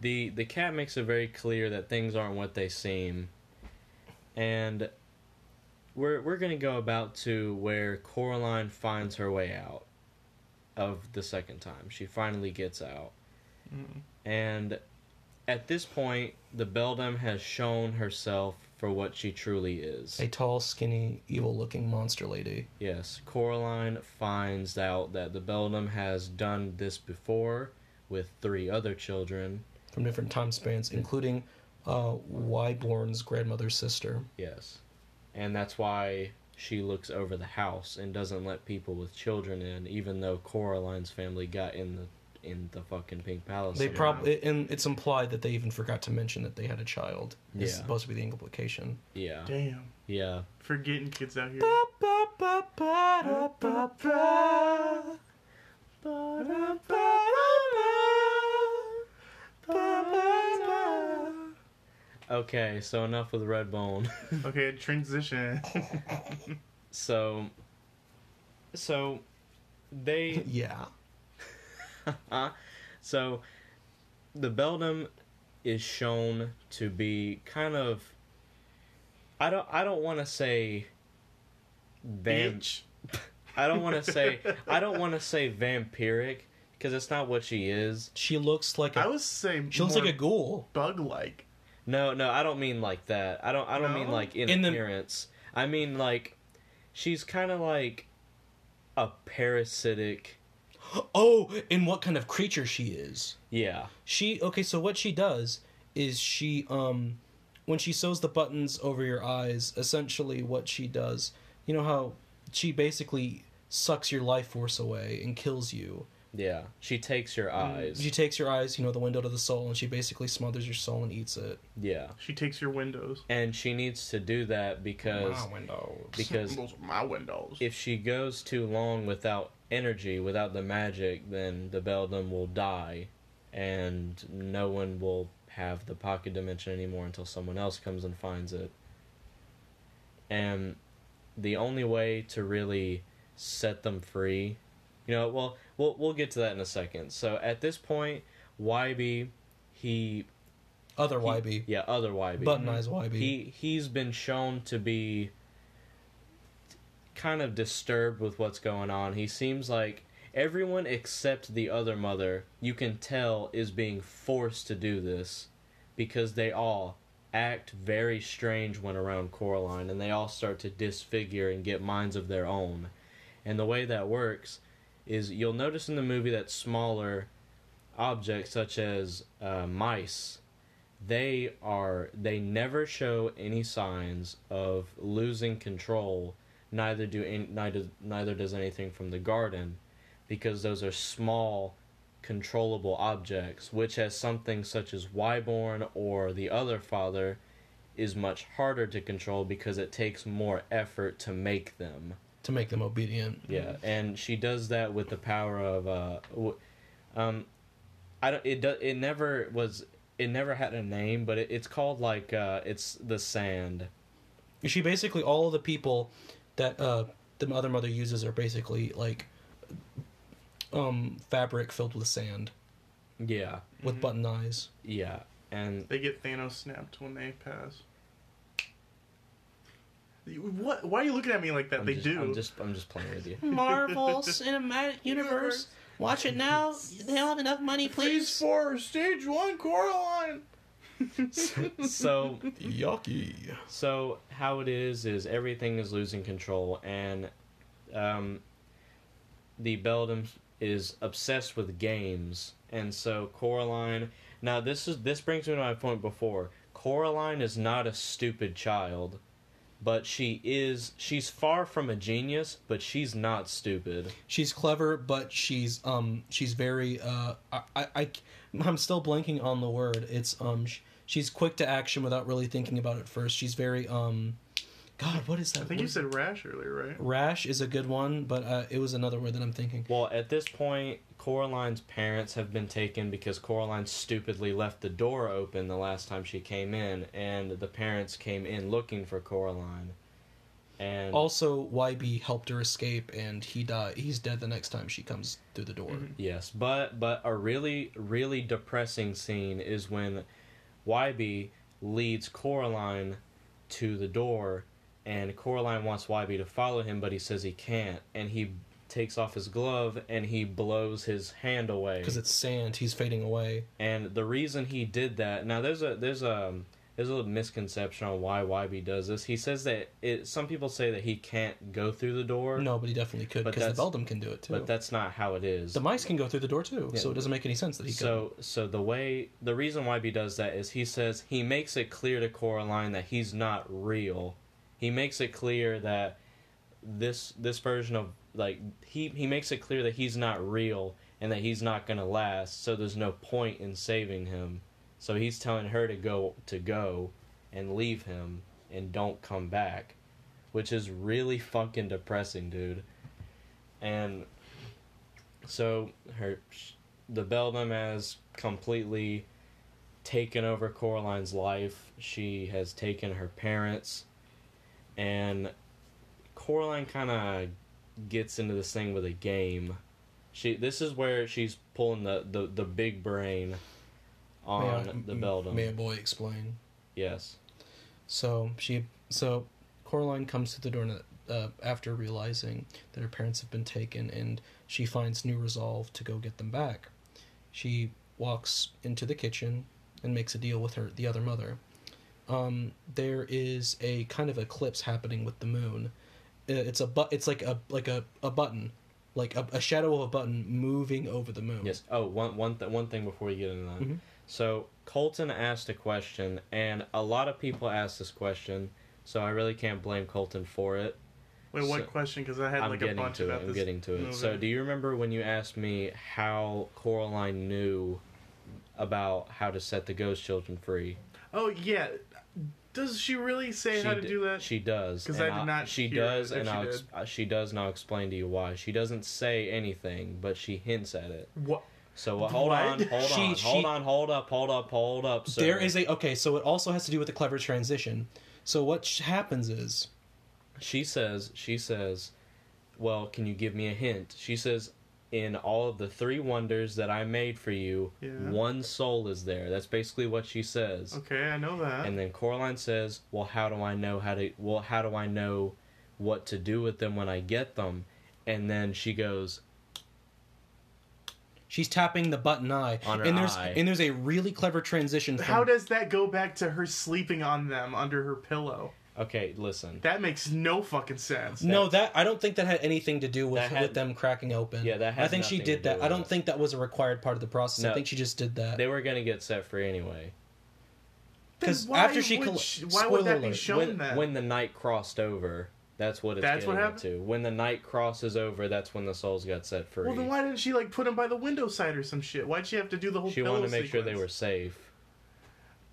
the the cat makes it very clear that things aren't what they seem and we're we're gonna go about to where Coraline finds her way out of the second time. She finally gets out. Mm-hmm. And at this point, the Beldam has shown herself for what she truly is. A tall, skinny, evil-looking monster lady. Yes, Coraline finds out that the Beldam has done this before with three other children. from different time spans, including uh, Wyborn's grandmother's sister. Yes. And that's why she looks over the house and doesn't let people with children in, even though Coraline's family got in the in the fucking Pink Palace. They probably and it's implied that they even forgot to mention that they had a child. It's Yeah. supposed to be the implication. Yeah. Damn. Yeah. Forgetting kids out here. Okay, so enough with Redbone. Okay, transition. so so they Yeah. so the Beldam is shown to be kind of I don't I don't want to say vam- Bitch. I don't want to say I don't want to say vampiric because it's not what she is. She looks like I a was saying she looks like a ghoul. bug like. No, no, I don't mean like that. I don't I don't No? mean like in, In the- appearance. I mean like she's kind of like a parasitic Oh, and what kind of creature she is. yeah. She okay, so what she does is she um when she sews the buttons over your eyes, essentially what she does, you know how she basically sucks your life force away and kills you. Yeah. She takes your eyes. She takes your eyes, you know, the window to the soul, and she basically smothers your soul and eats it. yeah. She takes your windows. And she needs to do that because my windows. because Those are my windows. if she goes too long without energy, without the magic, then the Beldam will die, and no one will have the pocket dimension anymore until someone else comes and finds it. And the only way to really set them free, you know, well, we'll we'll get to that in a second. So at this point, Wybie, he, Other he- Wybie. yeah, other Wybie, Button eyes Wybie. he he's been shown to be kind of disturbed with what's going on. He seems like everyone except the other mother, you can tell is being forced to do this because they all act very strange when around Coraline and they all start to disfigure and get minds of their own. And the way that works is you'll notice in the movie that smaller objects such as uh, mice they are they never show any signs of losing control. Neither do any, neither neither does anything from the garden, because those are small, controllable objects. Which, as something such as Wyborn or the other father, is much harder to control because it takes more effort to make them. to make them obedient. Yeah, and she does that with the power of uh, um, I don't. It do, It never was. It never had a name, but it, it's called like uh, it's the sand. She basically all of the people that uh, the other mother uses are basically like um, fabric filled with sand Yeah, with button eyes. yeah, and They get Thanos snapped when they pass. What? Why are you looking at me like that? I'm they just, do. I'm just. I'm just playing with you. Marvel Cinematic Universe. Watch it now. They don't have enough money, please. Phase four, stage one, Coraline. So Yucky. So how it is is everything is losing control, and um, the Beldam is obsessed with games, and so Coraline. Now this is this brings me to my point before. Coraline is not a stupid child, but she is. She's far from a genius, but she's not stupid. She's clever, but she's um she's very uh I I, I'm still blanking on the word. It's um she's quick to action without really thinking about it first. She's very um God, what is that? I think word? you said rash earlier, right? rash is a good one, but uh, it was another word that I'm thinking. Well, at this point, Coraline's parents have been taken because Coraline stupidly left the door open the last time she came in, and the parents came in looking for Coraline. And Also, Wybie helped her escape, and he died. He's dead the next time she comes through the door. yes, but but a really really depressing scene is when Wybie leads Coraline to the door, and Coraline wants Wybie to follow him, but he says he can't, and he takes off his glove and he blows his hand away Because it's sand, he's fading away. And the reason he did that now there's a there's a there's a little misconception on why Wybie does this. He says that it some people say that he can't go through the door. No, but he definitely could because the Beldam can do it too. But that's not how it is. the mice can go through the door too, Yeah. so it doesn't make any sense that he so so the way the reason Wybie does that is he says he makes it clear to Coraline that he's not real. He makes it clear that this this version of like he he makes it clear that he's not real and that he's not going to last, so there's no point in saving him. So he's telling her to go to go and leave him and don't come back, which is really fucking depressing, dude. And so her the Beldam has completely taken over Coraline's life. She has taken her parents, and Coraline kind of gets into this thing with a game. She this is where she's pulling the the, the big brain on May I- the m- Beldam. May a boy explain? Yes. So she, so Coraline comes to the door uh, after realizing that her parents have been taken, and she finds new resolve to go get them back. She walks into the kitchen and makes a deal with her the other mother. Um, there is a kind of eclipse happening with the moon. It's a but. It's like a like a, a button, like a, a shadow of a button moving over the moon. Yes. Oh, one one th- one thing before you get into that. Mhm. So Colton asked a question, and a lot of people asked this question. So I really can't blame Colton for it. Wait, what So- question? Because I had I'm like a getting bunch to it. I'm getting to it. movie. So, do you remember when you asked me how Coraline knew about how to set the ghost children free? Oh yeah. Does she really say how to d- do that? She does. Because I did I'll- not She hear does, if and she I'll did. ex- uh, she does, and I'll explain to you why. She doesn't say anything, but she hints at it. What? So uh, hold What? on, hold She- on, she- hold on, hold up, hold up, hold up. Sir. There is a okay, so it also has to do with the clever transition. So what sh- happens is she says she says well can you give me a hint she says in all of the three wonders that i made for you Yeah. one soul is there that's basically what she says Okay, I know that. and then coraline says well how do i know how to well how do i know what to do with them when i get them and then she goes she's tapping the button eye, On her and there's eye. and there's a really clever transition. From, How does that go back to her sleeping on them under her pillow? Okay listen That makes no fucking sense. no, that I don't think that had anything to do with had- with them cracking open. Yeah, that had I think she did that. I don't it. think that was a required part of the process. I think she just did that. they were gonna get set free anyway because after she would coll- she- why would that be shown when, that? when the night crossed over, that's what it's That's what happened? into. When the night crosses over, that's when the souls got set free. well, then why didn't she like put him by the window side or some shit? Why'd she have to do the whole? she wanted to make sure they were safe.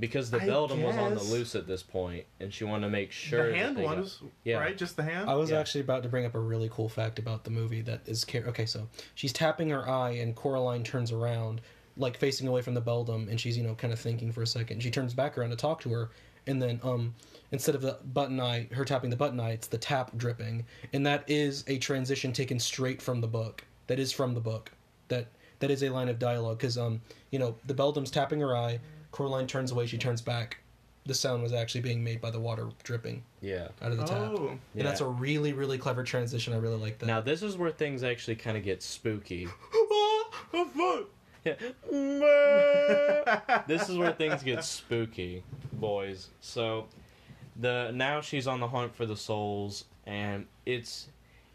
Because the I Beldam was on the guess. loose at this point, and she wanted to make sure the that hand they got- was Yeah. right, just the hand. I was Yeah. actually about to bring up a really cool fact about the movie that is car- okay. So she's tapping her eye, and Coraline turns around, like facing away from the Beldam, and she's you know kind of thinking for a second. She turns back around to talk to her, and then um instead of the button eye, her tapping the button eye, it's the tap dripping, and that is a transition taken straight from the book. That is from the book. That that is a line of dialogue because um you know the Beldam's tapping her eye, Coraline turns away, she turns back. The sound was actually being made by the water dripping Yeah. out of the tap. oh, And that's a really, really clever transition. I really like that. Now this is where things actually kind of get spooky. Ah, oh fuck! Yeah. this is where things get spooky, boys. So the now she's on the hunt for the souls and it's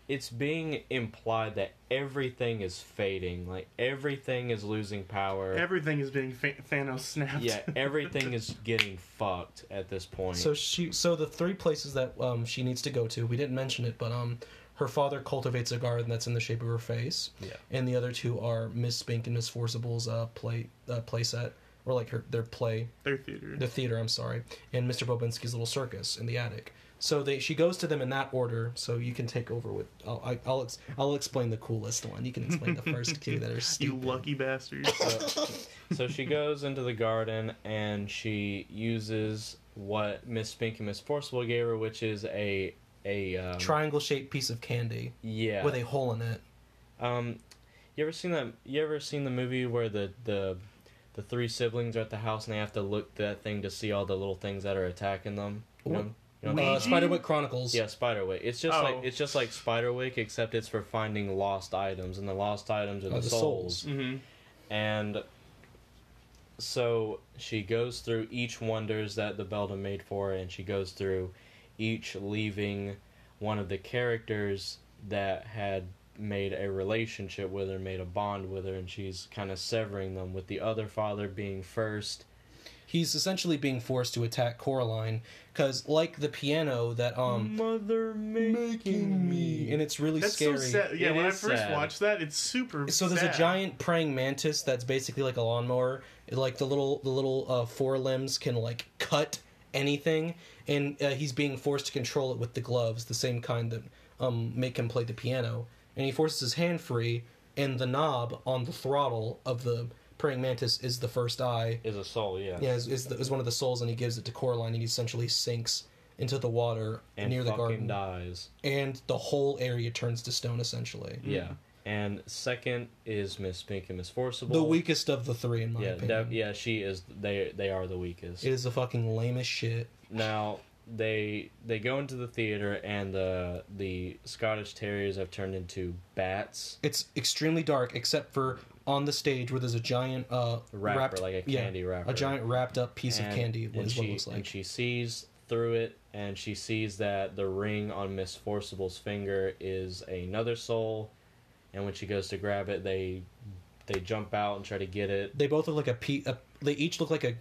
it's being implied that everything is fading, like everything is losing power. Everything is being fa- Thanos snapped. yeah, everything is getting fucked at this point. so she, so the three places that um, she needs to go to, we didn't mention it, but um, her father cultivates a garden that's in the shape of her face, Yeah. and the other two are Miss Spink and Miss Forcible's uh, play uh, play set, or like her their play, their theater. the theater. I'm sorry, and Mr. Bobinsky's little circus in the attic. So they she goes to them in that order. So you can take over with. I'll I, I'll ex, I'll explain the coolest one. You can explain the first two that are stupid. you lucky bastard. so, so she goes into the garden and she uses what Miss Spink and Miss Forcible gave her, which is a a um, Triangle shaped piece of candy yeah. with a hole in it. Um, you ever seen that? You ever seen the movie where the the the three siblings are at the house and they have to look that thing to see all the little things that are attacking them? You know, What? You know Uh. Spiderwick Chronicles. Yeah, Spiderwick. It's just Oh. like it's just like Spiderwick, except it's for finding lost items, and the lost items are the, Oh, the souls. souls. mm-hmm. And so she goes through each wonders that the Beldam made for her, and she goes through each leaving one of the characters that had made a relationship with her, made a bond with her, and she's kind of severing them, with the other father being first. He's essentially being forced to attack Coraline because, like the piano, that um Mother making me. and it's really That's scary. so sad. Yeah, It when I first sad. watched that, it's super. So there's sad. a giant praying mantis that's basically like a lawnmower. Like the little the little uh, forelimbs can like cut anything, and uh, he's being forced to control it with the gloves, the same kind that um make him play the piano. And he forces his hand free, and the knob on the throttle of the praying mantis is the first eye. Is a soul, yeah. Yeah, is, is, the, is one of the souls, and he gives it to Coraline, and he essentially sinks into the water And near the fucking garden, dies. and the whole area turns to stone essentially. Yeah. And second is Miss Spink and Miss Forcible. The weakest of the three, in my Yeah, opinion. def- yeah, she is. They they are the weakest. It is the fucking lamest shit. Now they they go into the theater and the the Scottish Terriers have turned into bats. It's extremely dark, except for on the stage where there's a giant uh Wrapper, wrapped, like a yeah, candy wrapper. a giant wrapped up piece And- of candy. What and is what she it looks and she sees through it, and she sees that the ring on Miss Forcible's finger is another soul. And when she goes to grab it, they they jump out and try to get it. They both look like a, pe- a They each look like a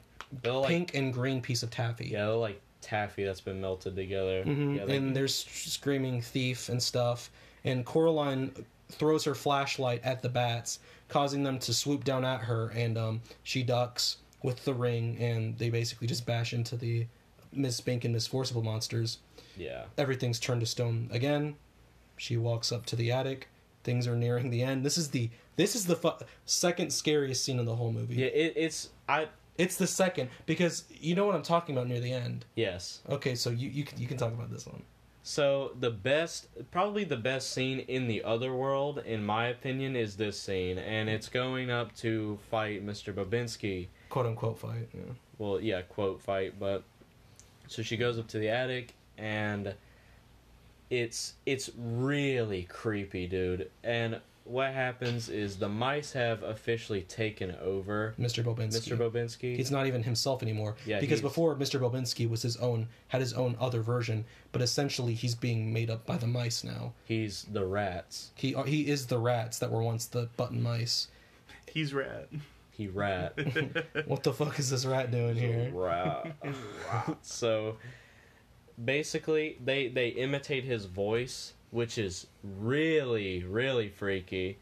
like pink and green piece of taffy. yeah, they're like taffy that's been melted together. hmm Yeah, they- and there's screaming thief and stuff. And Coraline throws her flashlight at the bats, causing them to swoop down at her. And um, she ducks with the ring, and they basically just bash into the Miss Spink and Miss Forcible monsters. yeah. Everything's turned to stone again. She walks up to the attic. Things are nearing the end. This is the this is the fu- second scariest scene in the whole movie. Yeah, it, it's I It's the second because you know what I'm talking about near the end. yes. Okay, so you you can, you can talk about this one. So the best, probably the best scene in the other world, in my opinion, is this scene, and it's going up to fight Mr. Bobinsky. quote unquote fight. Yeah. Well, yeah, quote fight, but so she goes up to the attic, and it's it's really creepy, dude. And what happens is the mice have officially taken over Mr. Bobinsky. Mr. Bobinsky. He's not even himself anymore. Yeah, because he's- before Mr. Bobinsky was his own had his own other version, but essentially he's being made up by the mice now. He's the rats. He uh, he is the rats that were once the button mice. He's rat. he rat. What the fuck is this rat doing here? Rat. so basically they they imitate his voice, which is really, really freaky.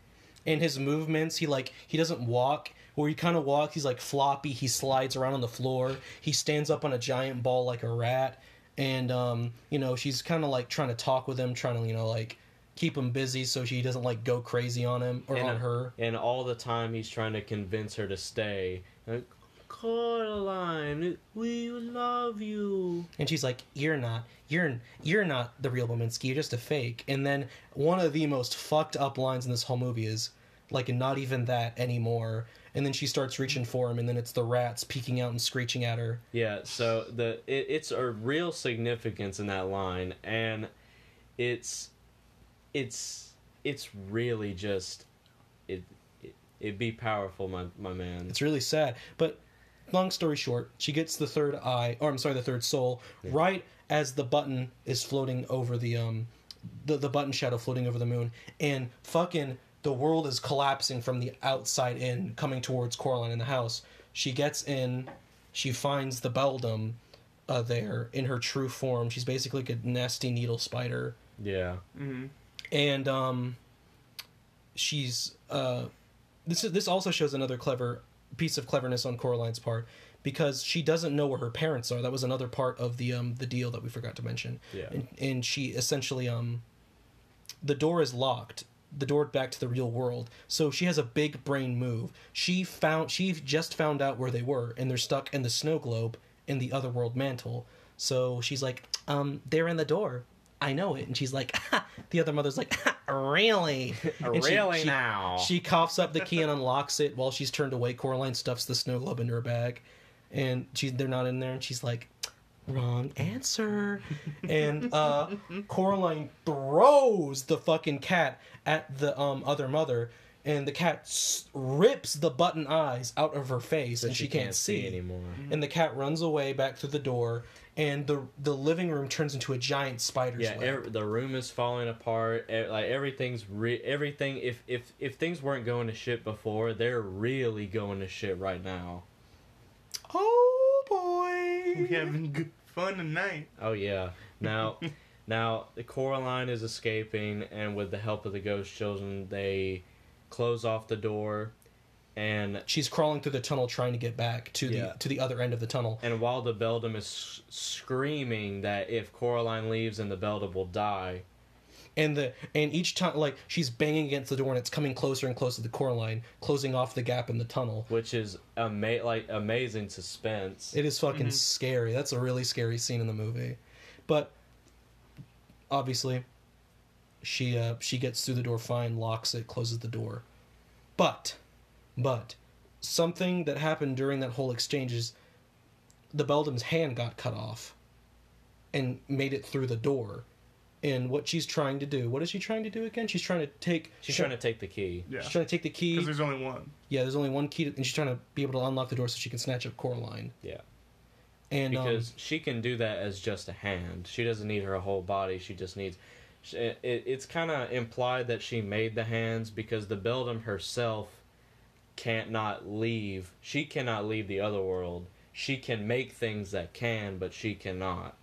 And his movements, he like he doesn't walk. Where he kind of walks, he's like floppy. He slides around on the floor. He stands up on a giant ball like a rat. And um, you know, she's kind of like trying to talk with him, trying to you know like keep him busy so she doesn't like go crazy on him or And, on her. And all the time he's trying to convince her to stay. Like, Coraline, we love you. And she's like, "You're not. You're you're not the real Bominski. You're just a fake." And then one of the most fucked up lines in this whole movie is like, "Not even that anymore." And then she starts reaching for him, and then it's the rats peeking out and screeching at her. Yeah, so the it, it's a real significance in that line, and it's it's it's really just it it it'd be powerful, my my man. It's really sad. But long story short, she gets the third eye, or I'm sorry, the third soul, right as the button is floating over the um, the the button shadow floating over the moon, and fucking the world is collapsing from the outside in, coming towards Coraline in the house. She gets in, she finds the beldam uh, there in her true form. She's basically like a nasty needle spider. Yeah, hmm and um, she's uh, this is, this also shows another clever piece of cleverness on Coraline's part because she doesn't know where her parents are. That was another part of the um the deal that we forgot to mention. Yeah. and, and she essentially um the door is locked. The door back to the real world. So she has a big brain move. She found she just found out where they were, and they're stuck in the snow globe in the other world mantle. So she's like, um, they're in the door. I know it. And she's like, the other mother's like, really? And she- really she- now. She coughs up the key and unlocks it while she's turned away. Coraline stuffs the snow globe into her bag, and she's they're not in there. And she's like, "Wrong answer." and uh, Coraline throws the fucking cat at the um, other mother, and the cat s- rips the button eyes out of her face, so and she, can't, see anymore. And the cat runs away back through the door, and the the living room turns into a giant spider's Yeah, web. ev- the room is falling apart. Like everything's re- everything. If if if things weren't going to shit before, they're really going to shit right now. oh boy! We having good fun tonight. Oh yeah. Now, now the Coraline is escaping, and with the help of the ghost children, they close off the door, and she's crawling through the tunnel trying to get back to Yeah. the to the other end of the tunnel. and while the Beldam is screaming that if Coraline leaves, and the Beldam will die. And the and each time like she's banging against the door and it's coming closer and closer to the Coraline, closing off the gap in the tunnel. Which is ama- like amazing suspense. It is fucking scary. That's a really scary scene in the movie. But obviously she uh she gets through the door fine, locks it, closes the door. But but something that happened during that whole exchange is the Beldam's hand got cut off and made it through the door. And what she's trying to do, what is she trying to do again? She's trying to take She's trying to take the key. Yeah. she's trying to take the key. Because there's only one. Yeah, there's only one key, to, and she's trying to be able to unlock the door so she can snatch up Coraline. Yeah. And um, because she can do that as just a hand. She doesn't need her whole body. She just needs. she- It, it's kind of implied that she made the hands because the Beldam herself can't not leave. She cannot leave the other world. She can make things that can, but she cannot.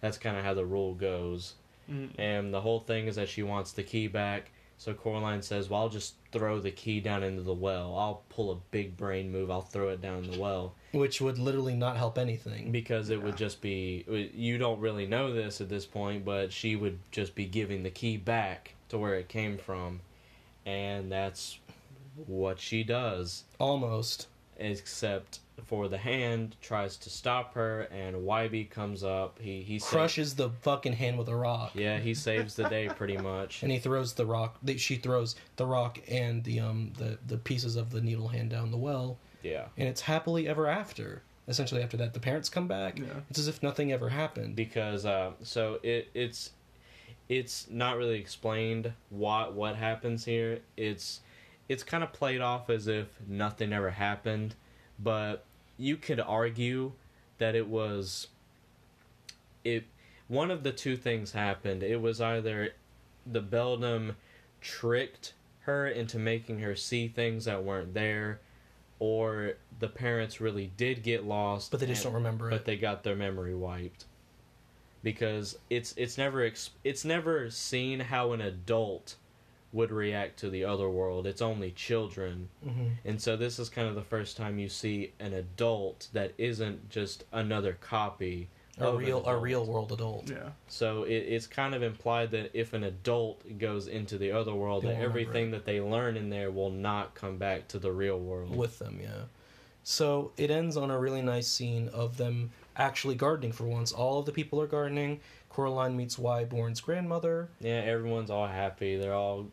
That's kind of how the rule goes. Mm. And the whole thing is that she wants the key back. So Coraline says, "Well, I'll just throw the key down into the well. I'll pull a big brain move. I'll throw it down the well." which would literally not help anything. because it would just be you don't really know this at this point but she would just be giving the key back to where it came from and that's what she does Almost. except for the hand tries to stop her and Wybie comes up he he sa- Crushes the fucking hand with a rock. yeah he saves the day pretty much And he throws the rock. the- She throws the rock and the um the the pieces of the needle hand down the well, yeah and it's happily ever after. Essentially, after that, the parents come back. Yeah. It's as if nothing ever happened. because uh, so it it's it's not really explained what what happens here. It's it's kind of played off as if nothing ever happened, but you could argue that it was it one of the two things happened. It was either the Beldam tricked her into making her see things that weren't there, or the parents really did get lost, But they just and- don't remember it. but it. they got their memory wiped because it's it's never it's never seen how an adult would react to the other world. It's only children. Mhm. And so this is kind of the first time you see an adult that isn't just another copy A of real, a real world adult. Yeah. So it, it's kind of implied that if an adult goes into the other world, They that everything that they learn in there will not come back to the real world. with them, yeah. So it ends on a really nice scene of them actually gardening for once. All of the people are gardening. Coraline meets Wyborn's grandmother. yeah, everyone's all happy. They're all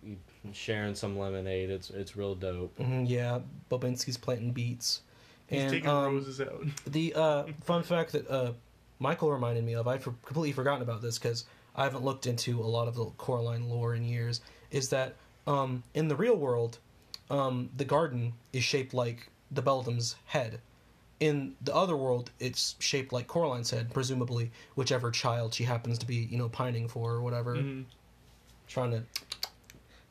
sharing some lemonade. It's it's real dope. hmm yeah, Bobinsky's planting beets. He's and taking um, roses out. the uh, fun fact that uh, Michael reminded me of, I'd for- completely forgotten about this because I haven't looked into a lot of the Coraline lore in years, is that um, in the real world, um, the garden is shaped like the Beldam's head. In the other world, it's shaped like Coraline's head, presumably whichever child she happens to be, you know, pining for or whatever. Mhm. Trying to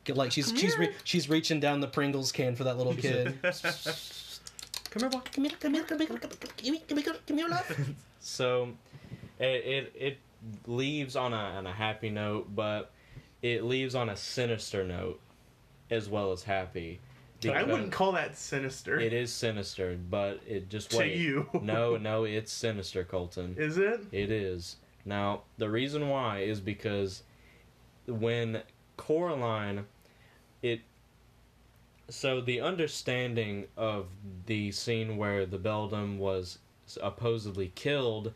get like she's she's re- she's reaching down the Pringles can for that little kid. come here, boy. Come here, come here, come here, come here, come here, come here, come here, love. So it it, it leaves on a on a happy note, but it leaves on a sinister note as well as happy. I wouldn't call that sinister. it is sinister, but it just To wait. you. no, no, it's sinister, Colton. Is it? It is. Now, the reason why is because when Coraline, it. So, the understanding of the scene where the Beldam was supposedly killed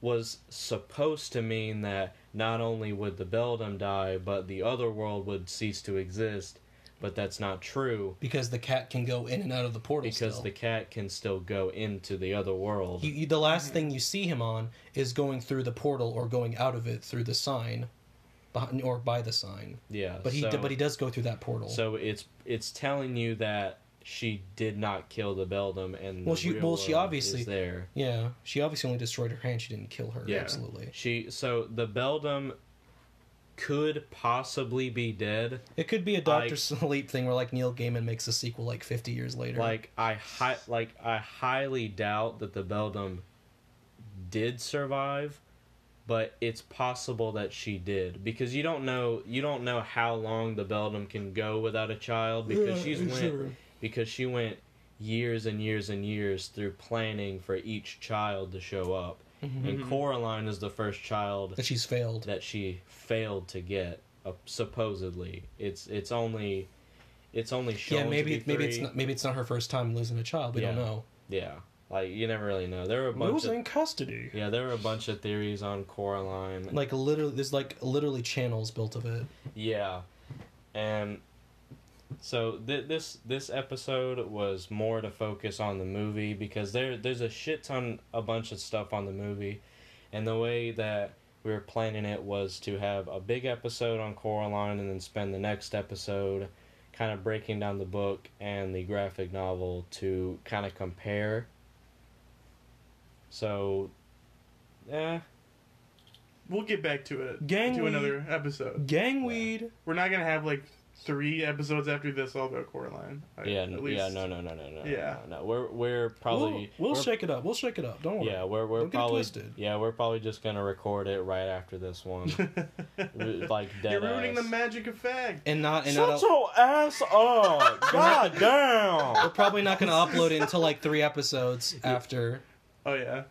was supposed to mean that not only would the Beldam die, but the other world would cease to exist. But that's not true because the cat can go in and out of the portal. because still. the cat can still go into the other world. You, you, the last thing you see him on is going through the portal or going out of it through the sign, behind, or by the sign. yeah, But he so- but he does go through that portal. So it's it's telling you that she did not kill the Beldam, and Well, the she- well, she obviously- there. yeah, she obviously only destroyed her hand. She didn't kill her. Yeah. Absolutely. She so the Beldam could possibly be dead. It could be a Doctor I- Sleep thing where like Neil Gaiman makes a sequel like 50 years later. Like I hi- like I highly doubt that the Beldam did survive, but it's possible that she did because you don't know you don't know how long the Beldam can go without a child because she's went because she went years and years and years through planning for each child to show up. Mhm. And Coraline is the first child that she's failed. that she failed to get. Uh, supposedly, it's it's only it's only shown. Yeah, maybe to be maybe it's not, maybe it's not her first time losing a child. We don't know. Yeah, like you never really know. There were a bunch Losing of custody. yeah, there were a bunch of theories on Coraline. Like literally, there's like literally channels built of it. Yeah, and so th- this this episode was more to focus on the movie because there there's a shit ton a bunch of stuff on the movie, and the way that we were planning it was to have a big episode on Coraline and then spend the next episode kind of breaking down the book and the graphic novel to kind of compare. So, yeah. We'll get back to it. Gang to weed. another episode. Gangweed. We're not gonna have like three episodes after this all about Coraline. Like, yeah, at least- yeah, no, no, no, no, no, Yeah. no, no. We're we're probably we'll, we'll we're- shake it up. We'll shake it up. Don't worry. Yeah, we're we're Don't probably twisted. yeah we're probably just gonna record it right after this one, like dead You're ruining ass. the magic effect. And not and not. your ass up! God damn. we're probably not going to upload it until like three episodes after. Oh yeah.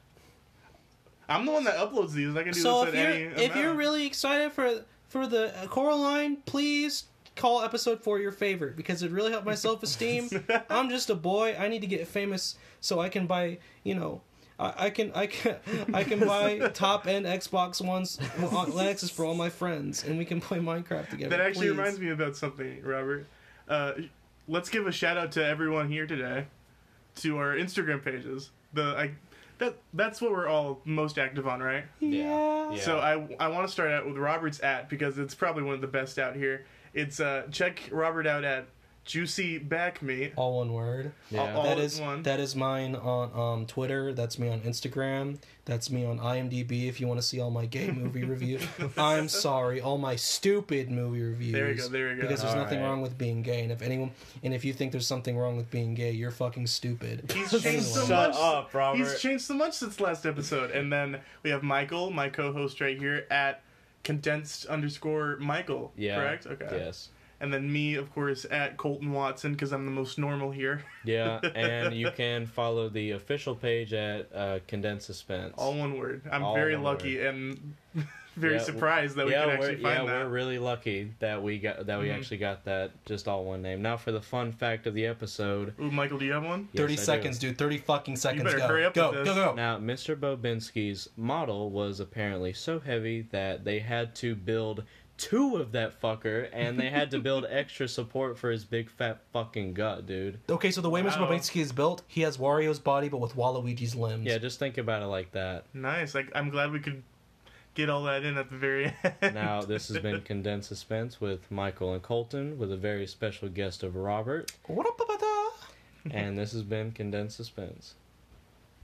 I'm the one that uploads these. I can do So this if at you're any if you're really excited for for the uh, Coraline, please call episode four your favorite because it really helped my self esteem. I'm just a boy. I need to get famous so I can buy you know. I I can I can I can buy top end Xbox Ones on Linuxes for all my friends, and we can play Minecraft together. That actually please. reminds me about something, Robert. Uh, let's give a shout out to everyone here today, to our Instagram pages. The I, that that's what we're all most active on, right? Yeah. Yeah. So I I want to start out with Robert's at because it's probably one of the best out here. It's uh check Robert out at Juicy Back Me. All one word. Yeah. All that in one. that is mine on um, Twitter. That's me on Instagram. That's me on IMDb. If you want to see all my gay movie reviews, I'm sorry, all my stupid movie reviews. There you go, there you go. Because there's All nothing right. wrong with being gay, and if anyone, and if you think there's something wrong with being gay, you're fucking stupid. He's changed so Shut much. up, Robert. He's changed so much since last episode. And then we have Michael, my co-host right here at condensed underscore Michael. Yeah. Correct. Okay. Yes. And then me, of course, at Colton Watson because I'm the most normal here. Yeah, and you can follow the official page at uh, Condensed Suspense. All one word. I'm All very lucky and very Yeah, surprised that we yeah, could we're, actually yeah, find we're really lucky that we got that we Mhm. actually got that just all one name. Now for the fun fact of the episode. Ooh, Michael, do you have one? Yes, Thirty I do. seconds, dude. Thirty fucking seconds. You better go. hurry up go, with go, this. go, Now, Mr. Bobinsky's model was apparently so heavy that they had to build two of that fucker, and they had to build extra support for his big fat fucking gut, dude. Okay, so the way Mr. Wow. Bobinsky is built, he has Wario's body, but with Waluigi's limbs. Yeah, just think about it like that. Nice. Like I'm glad we could get all that in at the very end. Now, this has been Condensed Suspense with Michael and Colton, with a very special guest of Robert, What up, ba-ba-da? and this has been Condensed Suspense.